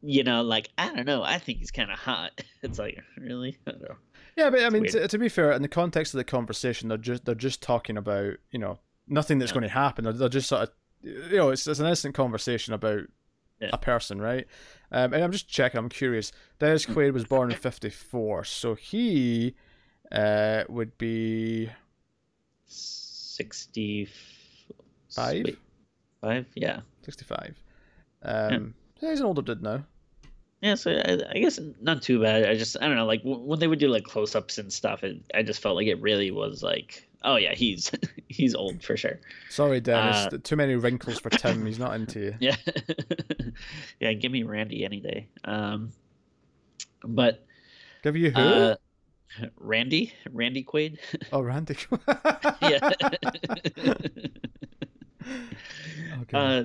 S2: You know, like I don't know. I think he's kind of hot. It's like really, I don't know.
S1: Yeah, but I mean, to, to be fair, in the context of the conversation, they're just they're just talking about you know nothing that's
S2: Yeah.
S1: going to happen. They're, they're just sort of you know it's, it's an innocent conversation about
S2: Yeah.
S1: a person, right? Um, and I'm just checking. I'm curious. Dennis Quaid was born in '54, so he uh, would be
S2: Sixty
S1: Five?
S2: Yeah,
S1: 65. Um, yeah, he's an older dude now.
S2: yeah. So I, I guess not too bad. I just I don't know, like when they would do like close ups and stuff, it, I just felt like it really was like, oh yeah, he's he's old for sure.
S1: Sorry, Dennis.
S2: Uh,
S1: Too many wrinkles for Tim. He's not into you.
S2: Yeah, yeah. Give me Randy any day. Um, but
S1: Give you who?
S2: uh, Randy, Randy Quaid.
S1: oh, Randy.
S2: yeah.
S1: Okay.
S2: Uh,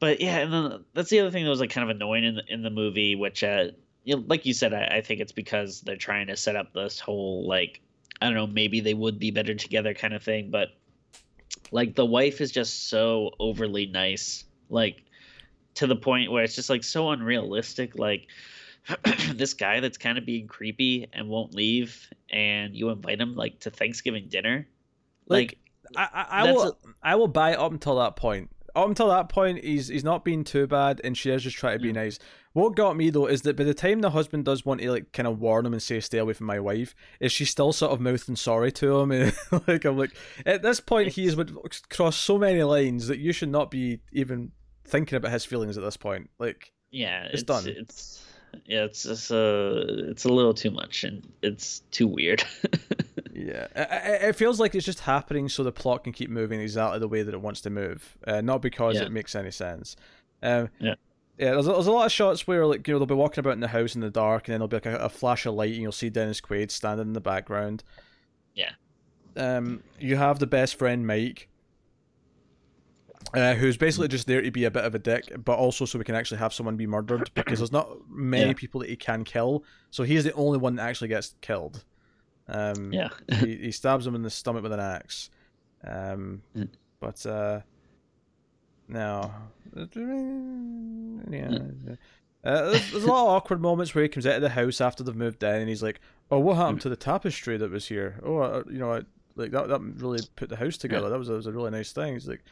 S2: but yeah, and then that's the other thing that was like kind of annoying in the, in the movie, which, uh, you know, like you said, I, I think it's because they're trying to set up this whole like, I don't know, maybe they would be better together kind of thing. But like the wife is just so overly nice, like to the point where it's just like so unrealistic. Like this guy that's kind of being creepy and won't leave, and you invite him like to Thanksgiving dinner,
S1: Like,
S2: like
S1: I, I, I will I will buy up until that point. Up until that point, he's he's not being too bad, and she is just trying to be
S2: Mm.
S1: nice. What got me though is that by the time the husband does want to like kind of warn him and say stay away from my wife, is she still sort of mouthing sorry to him? And like I'm like at this point he has crossed so many lines that you should not be even thinking about his feelings at this point. Like
S2: yeah
S1: It's
S2: it's,
S1: done.
S2: it's yeah it's just uh it's a little too much and it's too weird
S1: Yeah, I- I- it feels like it's just happening so the plot can keep moving exactly the way that it wants to move, uh, not because
S2: Yeah.
S1: it makes any sense. Um,
S2: Yeah.
S1: Yeah. There's a, there's a lot of shots where like you know they'll be walking about in the house in the dark, and then there'll be like a, a flash of light, and you'll see Dennis Quaid standing in the background.
S2: Yeah.
S1: Um, you have the best friend Mike, uh, who's basically just there to be a bit of a dick, but also so we can actually have someone be murdered because there's not many
S2: Yeah.
S1: people that he can kill, so he's the only one that actually gets killed. Um,
S2: yeah
S1: he, he stabs him in the stomach with an axe. Um, but uh, no, yeah. Uh, there's, there's a lot of awkward moments where he comes out of the house after they've moved in, and he's like, "Oh, what happened to the tapestry that was here? Oh, uh, you know, I, like that that really put the house together. That was a, was a really nice thing." He's like,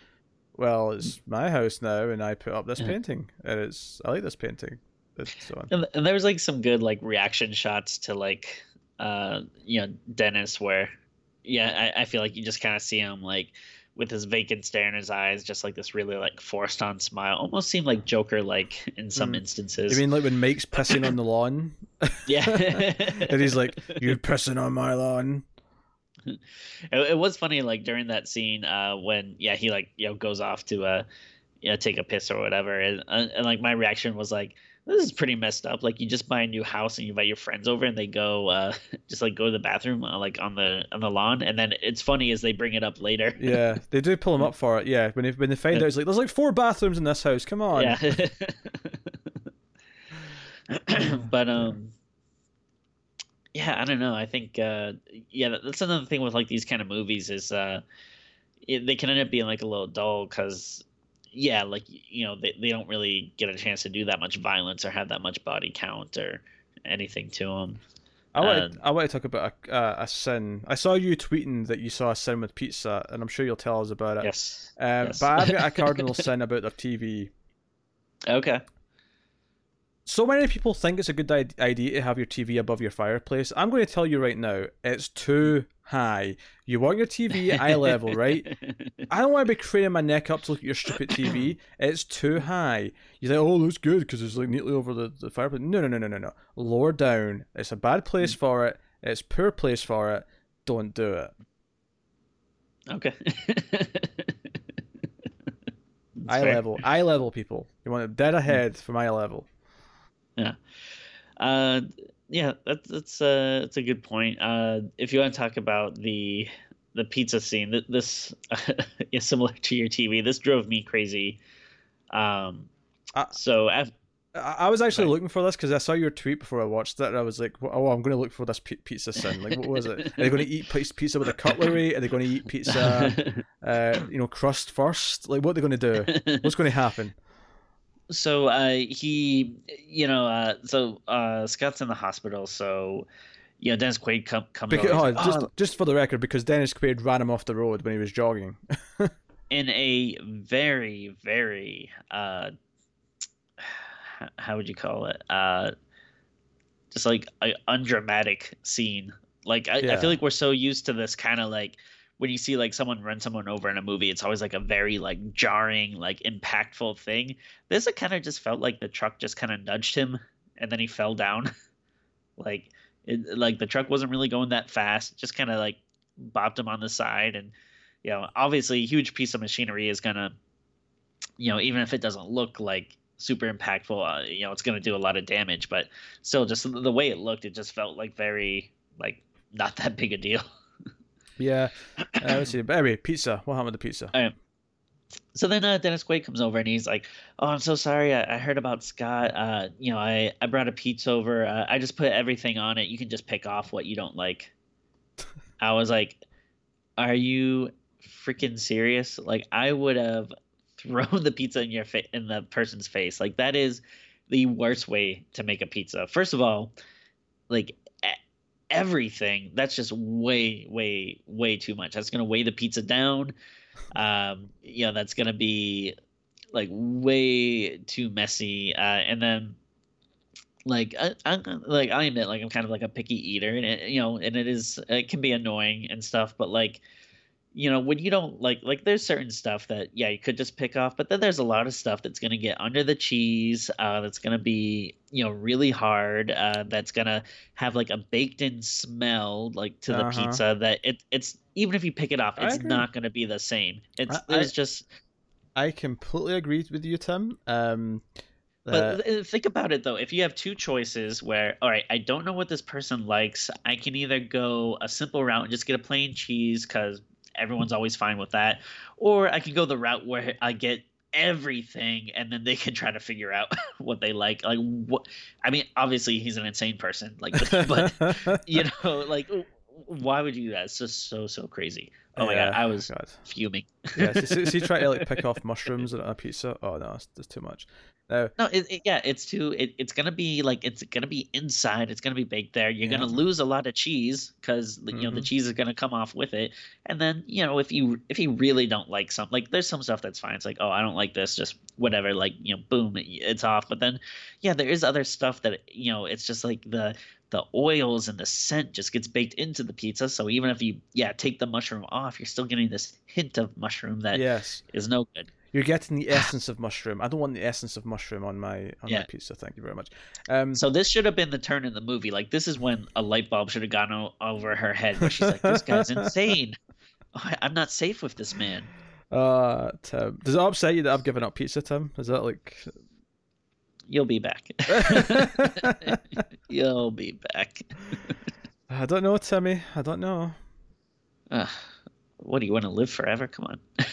S1: "Well, it's my house now, and I put up this
S2: Yeah.
S1: painting, and it's I like this painting." And so on.
S2: and, and there was like some good like reaction shots to like uh you know dennis where yeah i, I feel like you just kind of see him like with his vacant stare in his eyes just like this really like forced on smile almost seemed like joker like in some
S1: Mm.
S2: instances
S1: You mean like when Mike's pissing on the lawn?
S2: yeah
S1: and he's like, "You're pissing on my lawn."
S2: it, it was funny like during that scene uh when yeah he like you know goes off to uh you know take a piss or whatever, and, and like my reaction was like this is pretty messed up. Like you just buy a new house and you invite your friends over and they go uh, just like go to the bathroom uh, like on the on the lawn and then it's funny as they bring it up later.
S1: yeah, they do pull them up for it. Yeah, when they when they find out it's like there's like four bathrooms in this house. Come on.
S2: Yeah. but um yeah, I don't know. I think uh yeah, that's another thing with like these kind of movies is uh it, they can end up being like a little dull cuz yeah, like you know, they, they don't really get a chance to do that much violence or have that much body count or anything to them.
S1: I want, to, I want to talk about a, uh, a sin. I saw you tweeting that you saw a sin with pizza, and I'm sure you'll tell us about it.
S2: Yes.
S1: Um,
S2: yes.
S1: But I've got a cardinal sin about the TV.
S2: Okay.
S1: So many people think it's a good idea to have your TV above your fireplace. I'm going to tell you right now, it's too high. You want your TV eye level, right? I don't want to be craning my neck up to look at your stupid TV. It's too high. You think, oh, looks good because it's like neatly over the, the fireplace. No, no, no, no, no, no. Lower down. It's a bad place for it. It's poor place for it. Don't do it.
S2: Okay.
S1: eye fair. level. Eye level, people. You want it dead ahead from eye level.
S2: Yeah. Uh, yeah, that's that's uh, that's a good point. Uh, if you want to talk about the the pizza scene, this is similar to your TV. This drove me crazy. Um, uh, so after,
S1: I was actually looking for this because I saw your tweet before I watched it, and I was like, "Oh, I'm going to look for this pizza scene. Like, what was it? Are they going to eat pizza with a cutlery? Are they going to eat pizza, uh, you know, crust first? Like, what are they going to do? What's going to happen?"
S2: So uh, he, you know, uh, so uh, Scott's in the hospital, so you know Dennis Quaid come, comes
S1: because,
S2: over.
S1: Oh, like, just, oh. just for the record, because Dennis Quaid ran him off the road when he was jogging.
S2: in a very, very, uh, how would you call it? Uh, just like an undramatic scene. Like I, yeah. I feel like we're so used to this kind of like when you see like someone run someone over in a movie, it's always like a very like jarring, like impactful thing. This it kind of just felt like the truck just kind of nudged him and then he fell down. like it, like the truck wasn't really going that fast, just kind of like bopped him on the side and you know, obviously a huge piece of machinery is to you know, even if it doesn't look like super impactful, uh, you know, it's to do a lot of damage, but still just the way it looked, it just felt like very like not that big a deal.
S1: Yeah. Uh, let's see. But anyway, pizza. What happened to the pizza?
S2: Right. So then uh, Dennis Quaid comes over and he's like, "Oh, I'm so sorry. I, I heard about Scott. Uh, you know, I, I brought a pizza over. Uh, I just put everything on it. You can just pick off what you don't like." I was like, "Are you freaking serious? Like, I would have thrown the pizza in your fa- in the person's face. Like, that is the worst way to make a pizza. First of all, like everything, that's just way, way, way too much. That's gonna weigh the pizza down. Um, you know, that's gonna be like way too messy. Uh, and then like I, I like I admit like I'm kind of like a picky eater, and it, you know, and it is it can be annoying and stuff, but like you know when you don't like like there's certain stuff that yeah you could just pick off but then there's a lot of stuff that's going to get under the cheese uh, that's going to be you know really hard uh, that's going to have like a baked in smell like to the uh-huh. pizza that it it's even if you pick it off it's not going to be the same it's I, there's I, just
S1: i completely agree with you tim um
S2: but uh, think about it though. If you have two choices where, all right, I don't know what this person likes, I can either go a simple route and just get a plain cheese because everyone's always fine with that. Or I could go the route where I get everything and then they can try to figure out what they like. Like what i mean obviously he's an insane person like but you know like why would you do that it's just so so crazy oh my yeah, god i was god. fuming
S1: yeah so, he tried to like pick off mushrooms on a pizza oh no it's, too much
S2: no, no, it, it, yeah, it's too. It, it's gonna be like it's gonna be inside. It's gonna be baked there. You're yeah. gonna lose a lot of cheese because mm-hmm. you know the mm-hmm. cheese is gonna come off with it. And then you know if you if you really don't like something, like there's some stuff that's fine. It's like oh I don't like this, just whatever. Like you know boom, it's off. But then yeah, there is other stuff that you know it's just like the the oils and the scent just gets baked into the pizza. So even if you yeah take the mushroom off, you're still getting this hint of mushroom that
S1: yes.
S2: is no good.
S1: You're getting the essence of mushroom. I don't want the essence of mushroom on my on yeah. my pizza. Thank you very much. Um,
S2: so this should have been the turn in the movie. Like this is when a light bulb should have gone o- over her head, where she's like, "This guy's insane. I'm not safe with this man."
S1: Uh, Tim, does it upset you that I've given up pizza, Tim? Is that like?
S2: You'll be back. You'll be back.
S1: I don't know, Timmy. I don't know.
S2: Uh, what do you want to live forever? Come on.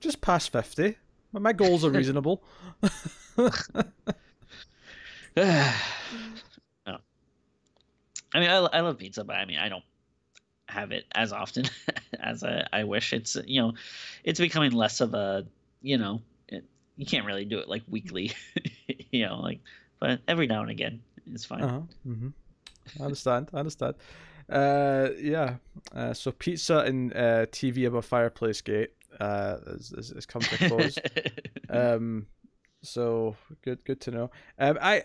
S1: Just past fifty. My goals are reasonable.
S2: oh. I mean, I, I love pizza, but I mean, I don't have it as often as I, I wish. It's you know, it's becoming less of a you know, you can't really do it like weekly, you know, like but every now and again it's fine.
S1: Uh-huh. Mm-hmm. I understand. I understand. Uh, yeah. Uh, so pizza and uh, TV above fireplace gate uh, is, is, is come to close. um, so good, good to know. Um, I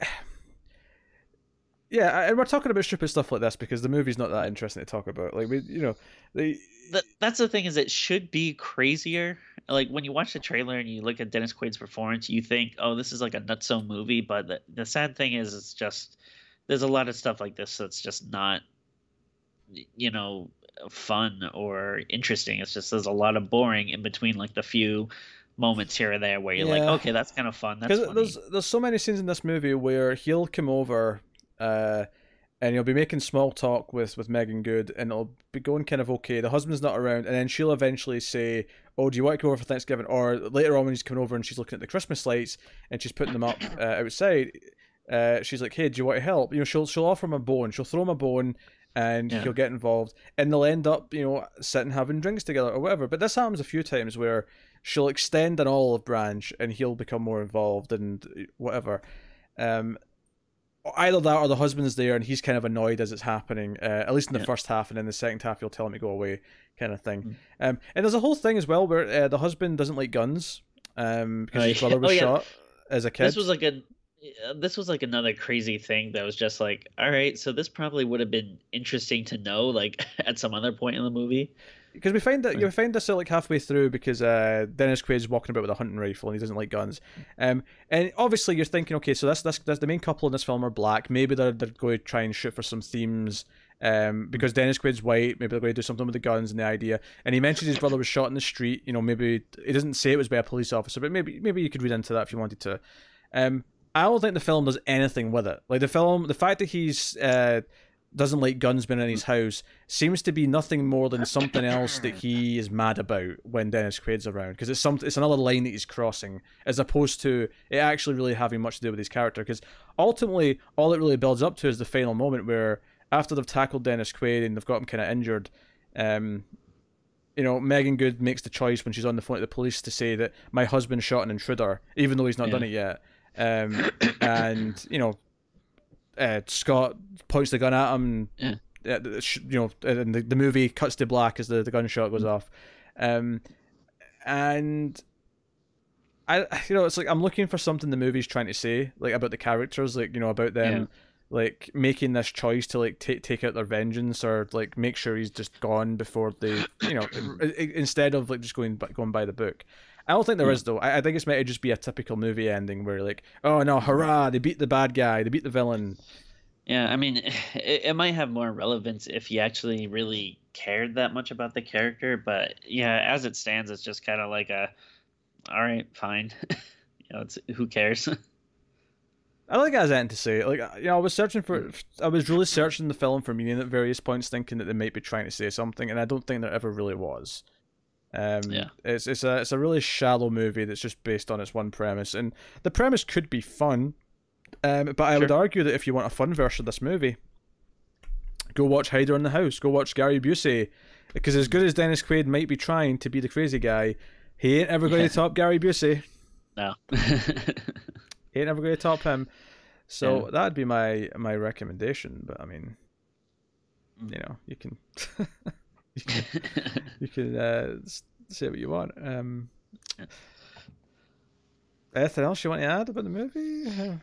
S1: yeah, and we're talking about stupid stuff like this because the movie's not that interesting to talk about. Like we, you know, the,
S2: the that's the thing is it should be crazier. Like when you watch the trailer and you look at Dennis Quaid's performance, you think, oh, this is like a nutso movie. But the, the sad thing is, it's just there's a lot of stuff like this that's just not, you know, fun or interesting. It's just there's a lot of boring in between like the few moments here or there where you're yeah. like, okay, that's kind of fun. Because
S1: there's there's so many scenes in this movie where he'll come over uh, and he'll be making small talk with with Meagan Good, and it'll be going kind of okay. The husband's not around, and then she'll eventually say, "Oh, do you want to go over for Thanksgiving?" Or later on when he's coming over and she's looking at the Christmas lights and she's putting them up uh, outside, uh, she's like, "Hey, do you want to help?" You know, she'll she'll offer him a bone, she'll throw him a bone, and yeah. he'll get involved, and they'll end up, you know, sitting having drinks together or whatever. But this happens a few times where she'll extend an olive branch and he'll become more involved and whatever. Um, either that or the husband's there and he's kind of annoyed as it's happening. Uh, at least in the yeah. first half, and in the second half, he'll tell him to go away, kind of thing. Mm. Um, and there's a whole thing as well where uh, the husband doesn't like guns um, because his brother was oh, yeah. shot as a kid.
S2: This was like a. This was like another crazy thing that was just like, all right, so this probably would have been interesting to know, like at some other point in the movie
S1: because we find that you find this like halfway through because uh, Dennis Quaid's walking about with a hunting rifle and he doesn't like guns, um, and obviously you're thinking, okay, so that's that's, that's the main couple in this film are black. Maybe they're they're going to try and shoot for some themes. Um, because Dennis Quaid's white, maybe they're going to do something with the guns and the idea. And he mentioned his brother was shot in the street. You know, maybe he doesn't say it was by a police officer, but maybe maybe you could read into that if you wanted to. Um, I don't think the film does anything with it. Like the film, the fact that he's uh, doesn't like guns being in his house seems to be nothing more than something else that he is mad about when Dennis Quaid's around because it's some it's another line that he's crossing as opposed to it actually really having much to do with his character because ultimately all it really builds up to is the final moment where after they've tackled Dennis Quaid and they've got him kind of injured um you know Meagan Good makes the choice when she's on the phone to the police to say that my husband shot an intruder even though he's not yeah. done it yet um and you know uh, Scott points the gun at him. Yeah. Uh, you know, and the, the movie cuts to black as the, the gunshot goes mm. off. Um, and I, you know, it's like I'm looking for something the movie's trying to say, like about the characters, like you know, about them, yeah. like making this choice to like take take out their vengeance or like make sure he's just gone before they, you know, instead of like just going going by the book. I don't think there is though. I, I, think it's meant to just be a typical movie ending where like, oh no, hurrah! They beat the bad guy. They beat the villain.
S2: Yeah, I mean, it, it might have more relevance if you actually really cared that much about the character, but yeah, as it stands, it's just kind of like a, all right, fine. you know, it's who cares.
S1: I don't think I was anything to say. Like, uh, you know, I was searching for, mm. I was really searching the film for meaning at various points, thinking that they might be trying to say something, and I don't think there ever really was. Um, yeah, it's it's a it's a really shallow movie that's just based on its one premise, and the premise could be fun, um, but I sure. would argue that if you want a fun version of this movie, go watch Hider in the House, go watch Gary Busey, because as good as Dennis Quaid might be trying to be the crazy guy, he ain't ever going to top Gary Busey.
S2: No,
S1: he ain't ever going to top him. So yeah. that'd be my my recommendation. But I mean, mm. you know, you can. you can, you can uh, say what you want. Um, anything else you want to add about the movie?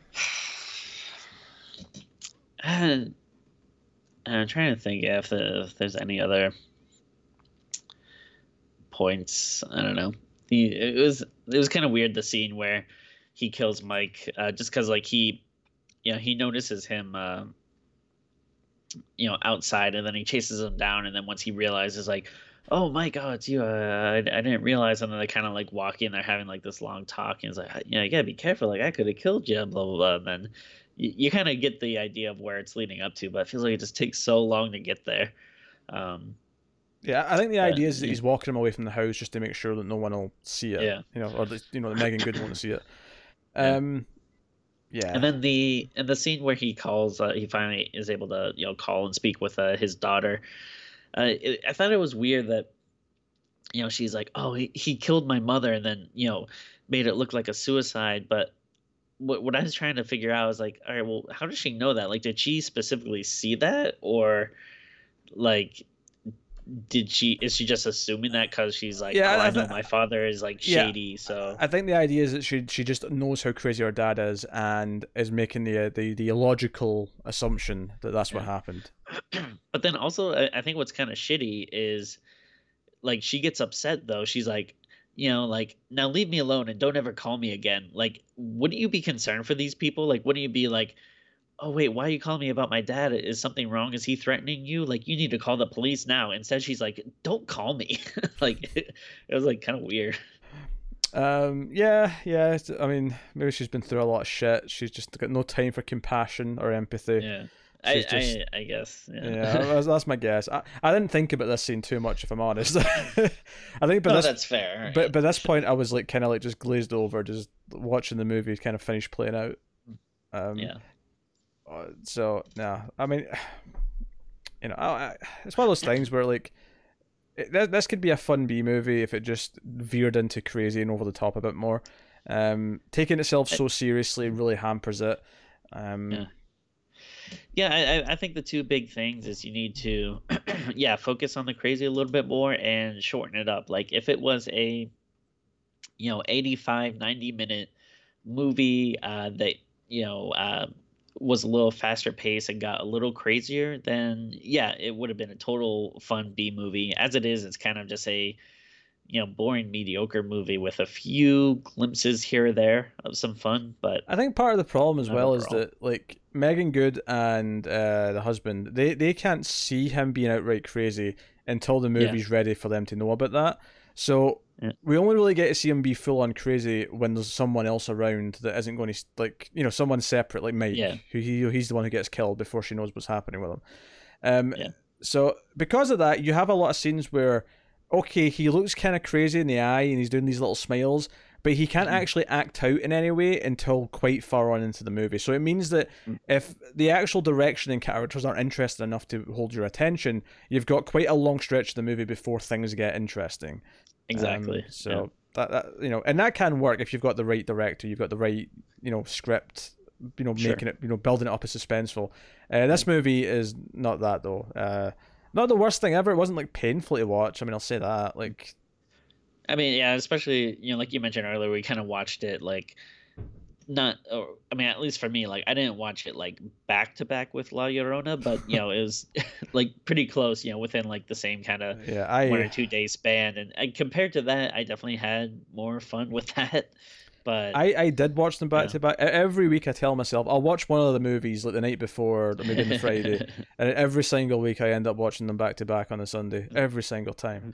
S2: Uh, I'm trying to think if, the, if there's any other points. I don't know. He, it was it was kind of weird the scene where he kills Mike uh, just because like he, you know, he notices him. You know outside and then he chases him down and then once he realizes like oh my god, it's you. Uh, I, I didn't realize. And then they kind of like walk in, they're having like this long talk, and it's like, yeah, you gotta be careful. Like I could have killed you, blah blah blah. And then you, you kind of get the idea of where it's leading up to, but it feels like it just takes so long to get there. Um,
S1: yeah, I think the idea is that he's walking him away from the house just to make sure that no one will see it.
S2: Yeah.
S1: You know, or that, you know, that Meagan Good won't see it.
S2: Yeah.
S1: Um, yeah.
S2: And then the and the scene where he calls, uh, he finally is able to you know call and speak with uh, his daughter. Uh, it, I thought it was weird that you know she's like, oh, he, he killed my mother, and then you know made it look like a suicide. But what what I was trying to figure out is like, all right, well, how does she know that? Like, did she specifically see that, or like? Did she is she just assuming that because she's like,
S1: Yeah,
S2: oh,
S1: I
S2: I know
S1: th-
S2: my father is like
S1: Yeah.
S2: shady, so.
S1: I think the idea is that she she just knows how crazy her dad is and is making the the the illogical assumption that that's what happened.
S2: but then also I, I think what's kind of shitty is like she gets upset though. She's like you know like now leave me alone and don't ever call me again. Like wouldn't you be concerned for these people? Like wouldn't you be like oh wait why are you calling me about my dad is something wrong is he threatening you like you need to call the police now instead she's like don't call me like it, was like kind of weird
S1: Um, yeah, yeah. I mean, maybe she's been through a lot of shit. She's just got no time for compassion or empathy.
S2: yeah I,
S1: just-
S2: I i guess yeah,
S1: Yeah, that's, my guess. I, I didn't think about this scene too much, if I'm honest. I think, but
S2: no,
S1: this,
S2: that's fair
S1: but by this point, I was like kind of like just glazed over, just watching the movie kind of finish playing out. Um,
S2: yeah
S1: uh, So no, I mean, you know, I, I, it's one of those things where like. It, this, this could be a fun B movie if it just veered into crazy and over the top a bit more. Um, taking itself so seriously really hampers it. Um,
S2: Yeah. yeah I, I- I think the two big things is you need to yeah focus on the crazy a little bit more and shorten it up like if it was a you know 85 90 minute movie uh, that you know uh, was a little faster paced and got a little crazier then yeah it would have been a total fun b movie as it is it's kind of just a you know boring mediocre movie with a few glimpses here or there of some fun but
S1: I think part of the problem as well is that like Meagan Good and uh, the husband they they can't see him being outright crazy until the
S2: Yeah.
S1: movie's ready for them to know about that. So
S2: Yeah.
S1: we only really get to see him be full on crazy when there's someone else around that isn't going to like you know someone separate like Mike
S2: Yeah.
S1: who he he's the one who gets killed before she knows what's happening with him. Um,
S2: Yeah.
S1: so because of that, you have a lot of scenes where okay he looks kind of crazy in the eye and he's doing these little smiles but he can't
S2: Mhm.
S1: actually act out in any way until quite far on into the movie. So it means that
S2: Mm.
S1: if the actual direction and characters aren't interested enough to hold your attention, you've got quite a long stretch of the movie before things get interesting.
S2: Exactly
S1: Um, so that, that you know, and that can work if you've got the right director, you've got the right you know script, you know,
S2: Sure.
S1: making it you know building it up as suspenseful. Uh, this movie is not that though. Uh, not the worst thing ever. It wasn't like painful to watch. I mean, I'll say that. Like,
S2: I mean, yeah, especially you know, like you mentioned earlier, we kind of watched it like not. Or, I mean, at least for me, like I didn't watch it like back to back with La Llorona, but you know, it was like pretty close. You know, within like the same kind of
S1: yeah, I
S2: one or two day span, and, and compared to that, I definitely had more fun with that. But
S1: I, I did watch them back
S2: Yeah.
S1: to back. Every week I tell myself I'll watch one of the movies like the night before or maybe on the Friday. And every single week I end up watching them back to back on a Sunday. Every single time. Mm-hmm.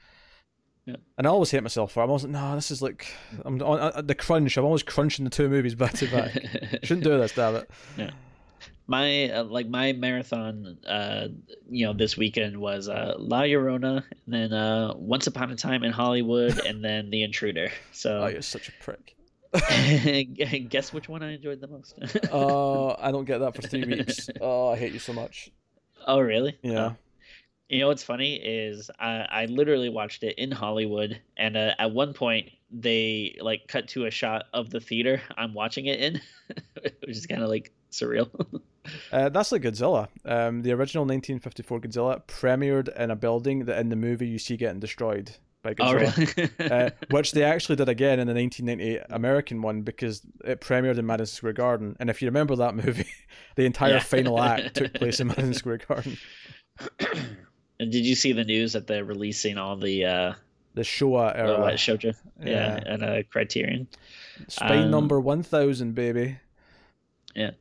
S2: Yeah.
S1: And I always hate myself for it. I'm always like, no, this is like I'm on uh, the crunch. I'm always crunching the two movies back to back. Shouldn't do this, damn it.
S2: my uh, like my marathon uh you know this weekend was uh la llorona and then uh once upon a time in hollywood and then the intruder
S1: Oh,
S2: so
S1: you're such a prick.
S2: guess which one i enjoyed the most
S1: Oh, I don't get that for three weeks. Oh, I hate you so much.
S2: oh really
S1: Yeah.
S2: Oh. You know what's funny is i i literally watched it in hollywood and uh, at one point they like cut to a shot of the theater i'm watching it in which is kind of like surreal
S1: Uh, that's like Godzilla. Um, the original 1954 Godzilla premiered in a building that in the movie you see getting destroyed by
S2: oh
S1: Godzilla.
S2: really
S1: uh, which they actually did again in the 1998 American one because it premiered in Madison Square Garden. And if you remember that movie, the entire
S2: Yeah.
S1: final act took place in Madison Square Garden.
S2: And did you see the news that they're releasing all the uh
S1: The Showa
S2: uh,
S1: era.
S2: what showed you? Yeah,
S1: Yeah.
S2: at a Criterion.
S1: Spine
S2: Um,
S1: number 1000, baby.
S2: Yeah,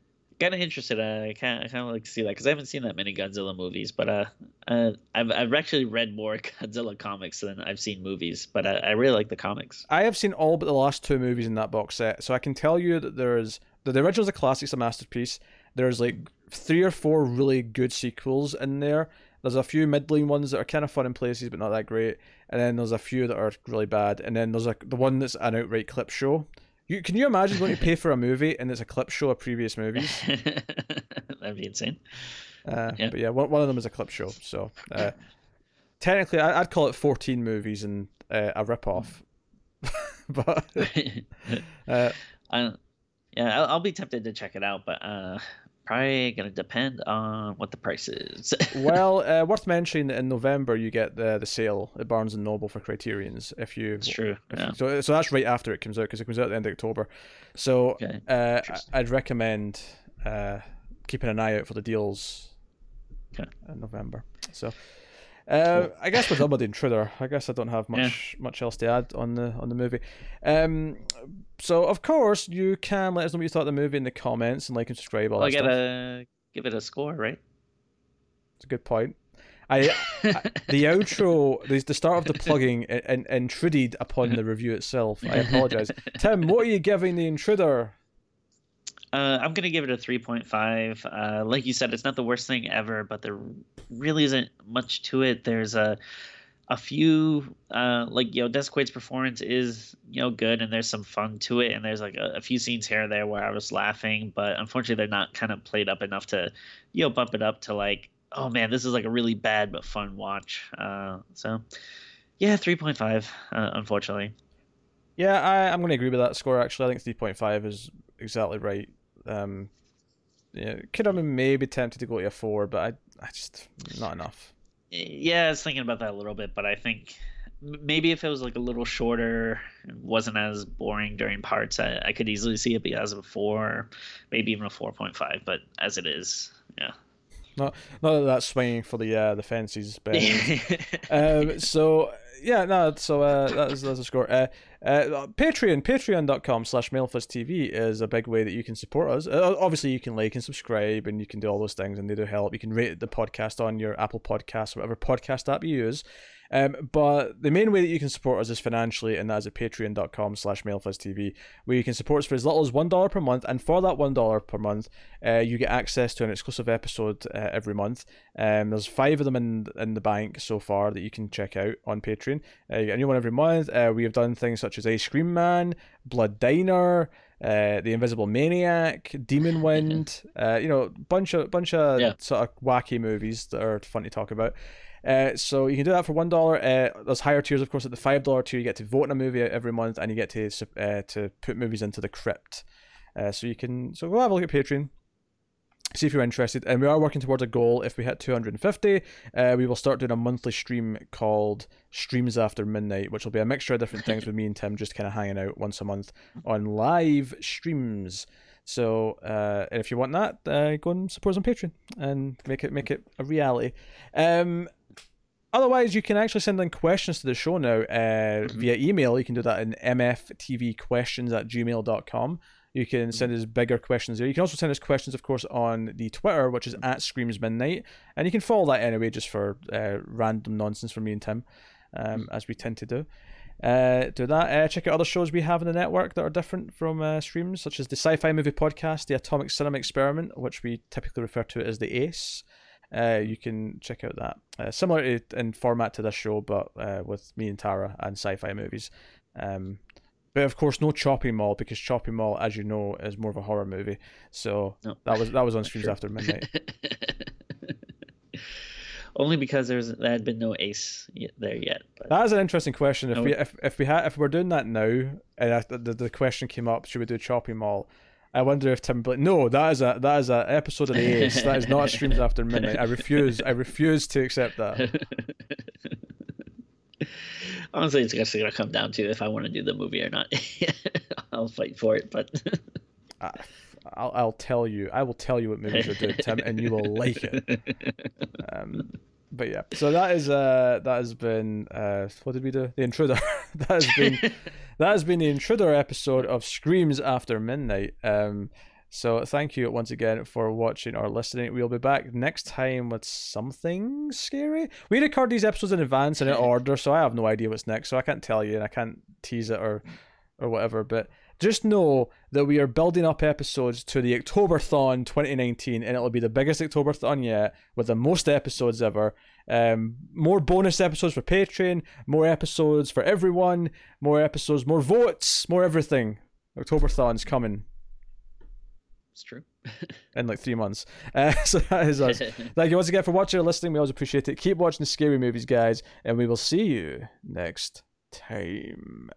S2: kind of interested. Uh, I kind I kind of like to see that because I haven't seen that many Godzilla movies. But uh, uh, I've I've actually read more Godzilla comics than I've seen movies. But I, I really like the comics.
S1: I have seen all but the last two movies in that box set, so I can tell you that there is the, the original is a classic, it's a masterpiece. There's like three or four really good sequels in there. There's a few middling ones that are kind of fun in places but not that great, and then there's a few that are really bad, and then there's like the one that's an outright clip show. You can you imagine going to pay for a movie and it's a clip show of previous movies?
S2: That'd be insane.
S1: Uh, yeah. But yeah, one, one of them is a clip show. So uh, technically, I, would call it 14 movies and uh, a rip off. but
S2: uh, I, yeah, I'll, I'll, be tempted to check it out, but uh, probably gonna depend on what the price is.
S1: well, uh, worth mentioning that in November you get the the sale at Barnes and Noble for Criterion's. If you,
S2: it's true. Yeah.
S1: so so that's right after it comes out because it comes out at the end of October. So okay. uh, I'd recommend uh, keeping an eye out for the deals okay. in November. So. Uh. I guess we're done with the intruder. I guess I don't have much yeah. much else to add on the on the movie. Um, so of course you can let us know what you thought of the movie in the comments and like and subscribe. All well, I
S2: gotta give it a score, right?
S1: It's a good point. I, I the outro, the, the start of the plugging, in, intruded upon the review itself. I apologize. Tim, what are you giving the intruder?
S2: Uh, I'm gonna give it a 3.5. Uh, like you said, it's not the worst thing ever, but there really isn't much to it. There's a a few uh, like you know Dennis Quaid's performance is you know good and there's some fun to it and there's like a, a, few scenes here and there where I was laughing but unfortunately they're not kind of played up enough to you know bump it up to like oh man this is like a really bad but fun watch uh, so yeah 3.5 uh, unfortunately
S1: yeah I, I'm to agree with that score actually I think 3.5 is exactly right um, yeah, could have been maybe tempted to go to a four, but I, I just not enough.
S2: Yeah, I was thinking about that a little bit, but I think maybe if it was like a little shorter, wasn't as boring during parts, I, I could easily see it be as a four, maybe even a four point five. But as it is, yeah.
S1: Not not that that's swinging for the uh, the fences, but um, so yeah, no, so uh, that's that's a score. Uh, uh, Patreon, patreon.com slash TV is a big way that you can support us. Uh, obviously, you can like and subscribe and you can do all those things and they do help. You can rate the podcast on your Apple Podcast or whatever podcast app you use. Um, but the main way that you can support us is financially, and that is at patreon.com slash mailfuzztv, where you can support us for as little as $1 per month. And for that $1 per month, uh, you get access to an exclusive episode uh, every month. Um, there's five of them in, in the bank so far that you can check out on Patreon. Uh, you get a new one every month. Uh, we have done things such as Ice Cream Man, Blood Diner, uh, the Invisible Maniac, Demon Wind, uh, you know, bunch of bunch of yeah. sort of wacky movies that are fun to talk about. Uh, so you can do that for one dollar. Uh, there's higher tiers, of course. At the five dollar tier, you get to vote in a movie every month, and you get to uh, to put movies into the crypt. Uh, so you can so go have a look at Patreon, see if you're interested. And we are working towards a goal. If we hit 250, uh, we will start doing a monthly stream called Streams After Midnight, which will be a mixture of different things with me and Tim just kind of hanging out once a month on live streams. So uh, if you want that, uh, go and support us on Patreon and make it make it a reality. Um, Otherwise, you can actually send in questions to the show now uh, mm-hmm. via email. You can do that in mftvquestions at gmail.com. You can send us bigger questions there. You can also send us questions, of course, on the Twitter, which is at Screams Midnight. And you can follow that anyway, just for uh, random nonsense from me and Tim, um, mm-hmm. as we tend to do. Uh, do that. Uh, check out other shows we have in the network that are different from uh, streams, such as the Sci Fi Movie Podcast, the Atomic Cinema Experiment, which we typically refer to as the ACE uh, you can check out that. Uh, similar in format to this show, but uh, with me and Tara and sci-fi movies. Um, but of course, no Chopping Mall because Chopping Mall, as you know, is more of a horror movie. So no. that was that was on streams after midnight.
S2: Only because there's there had been no ace there yet.
S1: But... That is an interesting question. If no. we if, if we had if we're doing that now, and the, the question came up, should we do Chopping Mall? I wonder if Tim. No, that is a that is a episode of the Ace. that is not a streams after midnight. I refuse. I refuse to accept that.
S2: Honestly, it's just gonna come down to if I want to do the movie or not. I'll fight for it, but.
S1: I, I'll, I'll tell you. I will tell you what movies are good, Tim, and you will like it. Um, but yeah, so that is uh that has been uh what did we do? The intruder. that has been that has been the intruder episode of Screams After Midnight. Um, So thank you once again for watching or listening. We'll be back next time with something scary. We record these episodes in advance and in order, so I have no idea what's next. So I can't tell you and I can't tease it or or whatever. But just know that we are building up episodes to the Octoberthon 2019, and it'll be the biggest Octoberthon yet, with the most episodes ever. Um, more bonus episodes for Patreon, more episodes for everyone, more episodes, more votes, more everything. Octoberthon's coming.
S2: It's true.
S1: in like three months. Uh, so that is us. Thank you once again for watching or listening. We always appreciate it. Keep watching the scary movies, guys, and we will see you next time.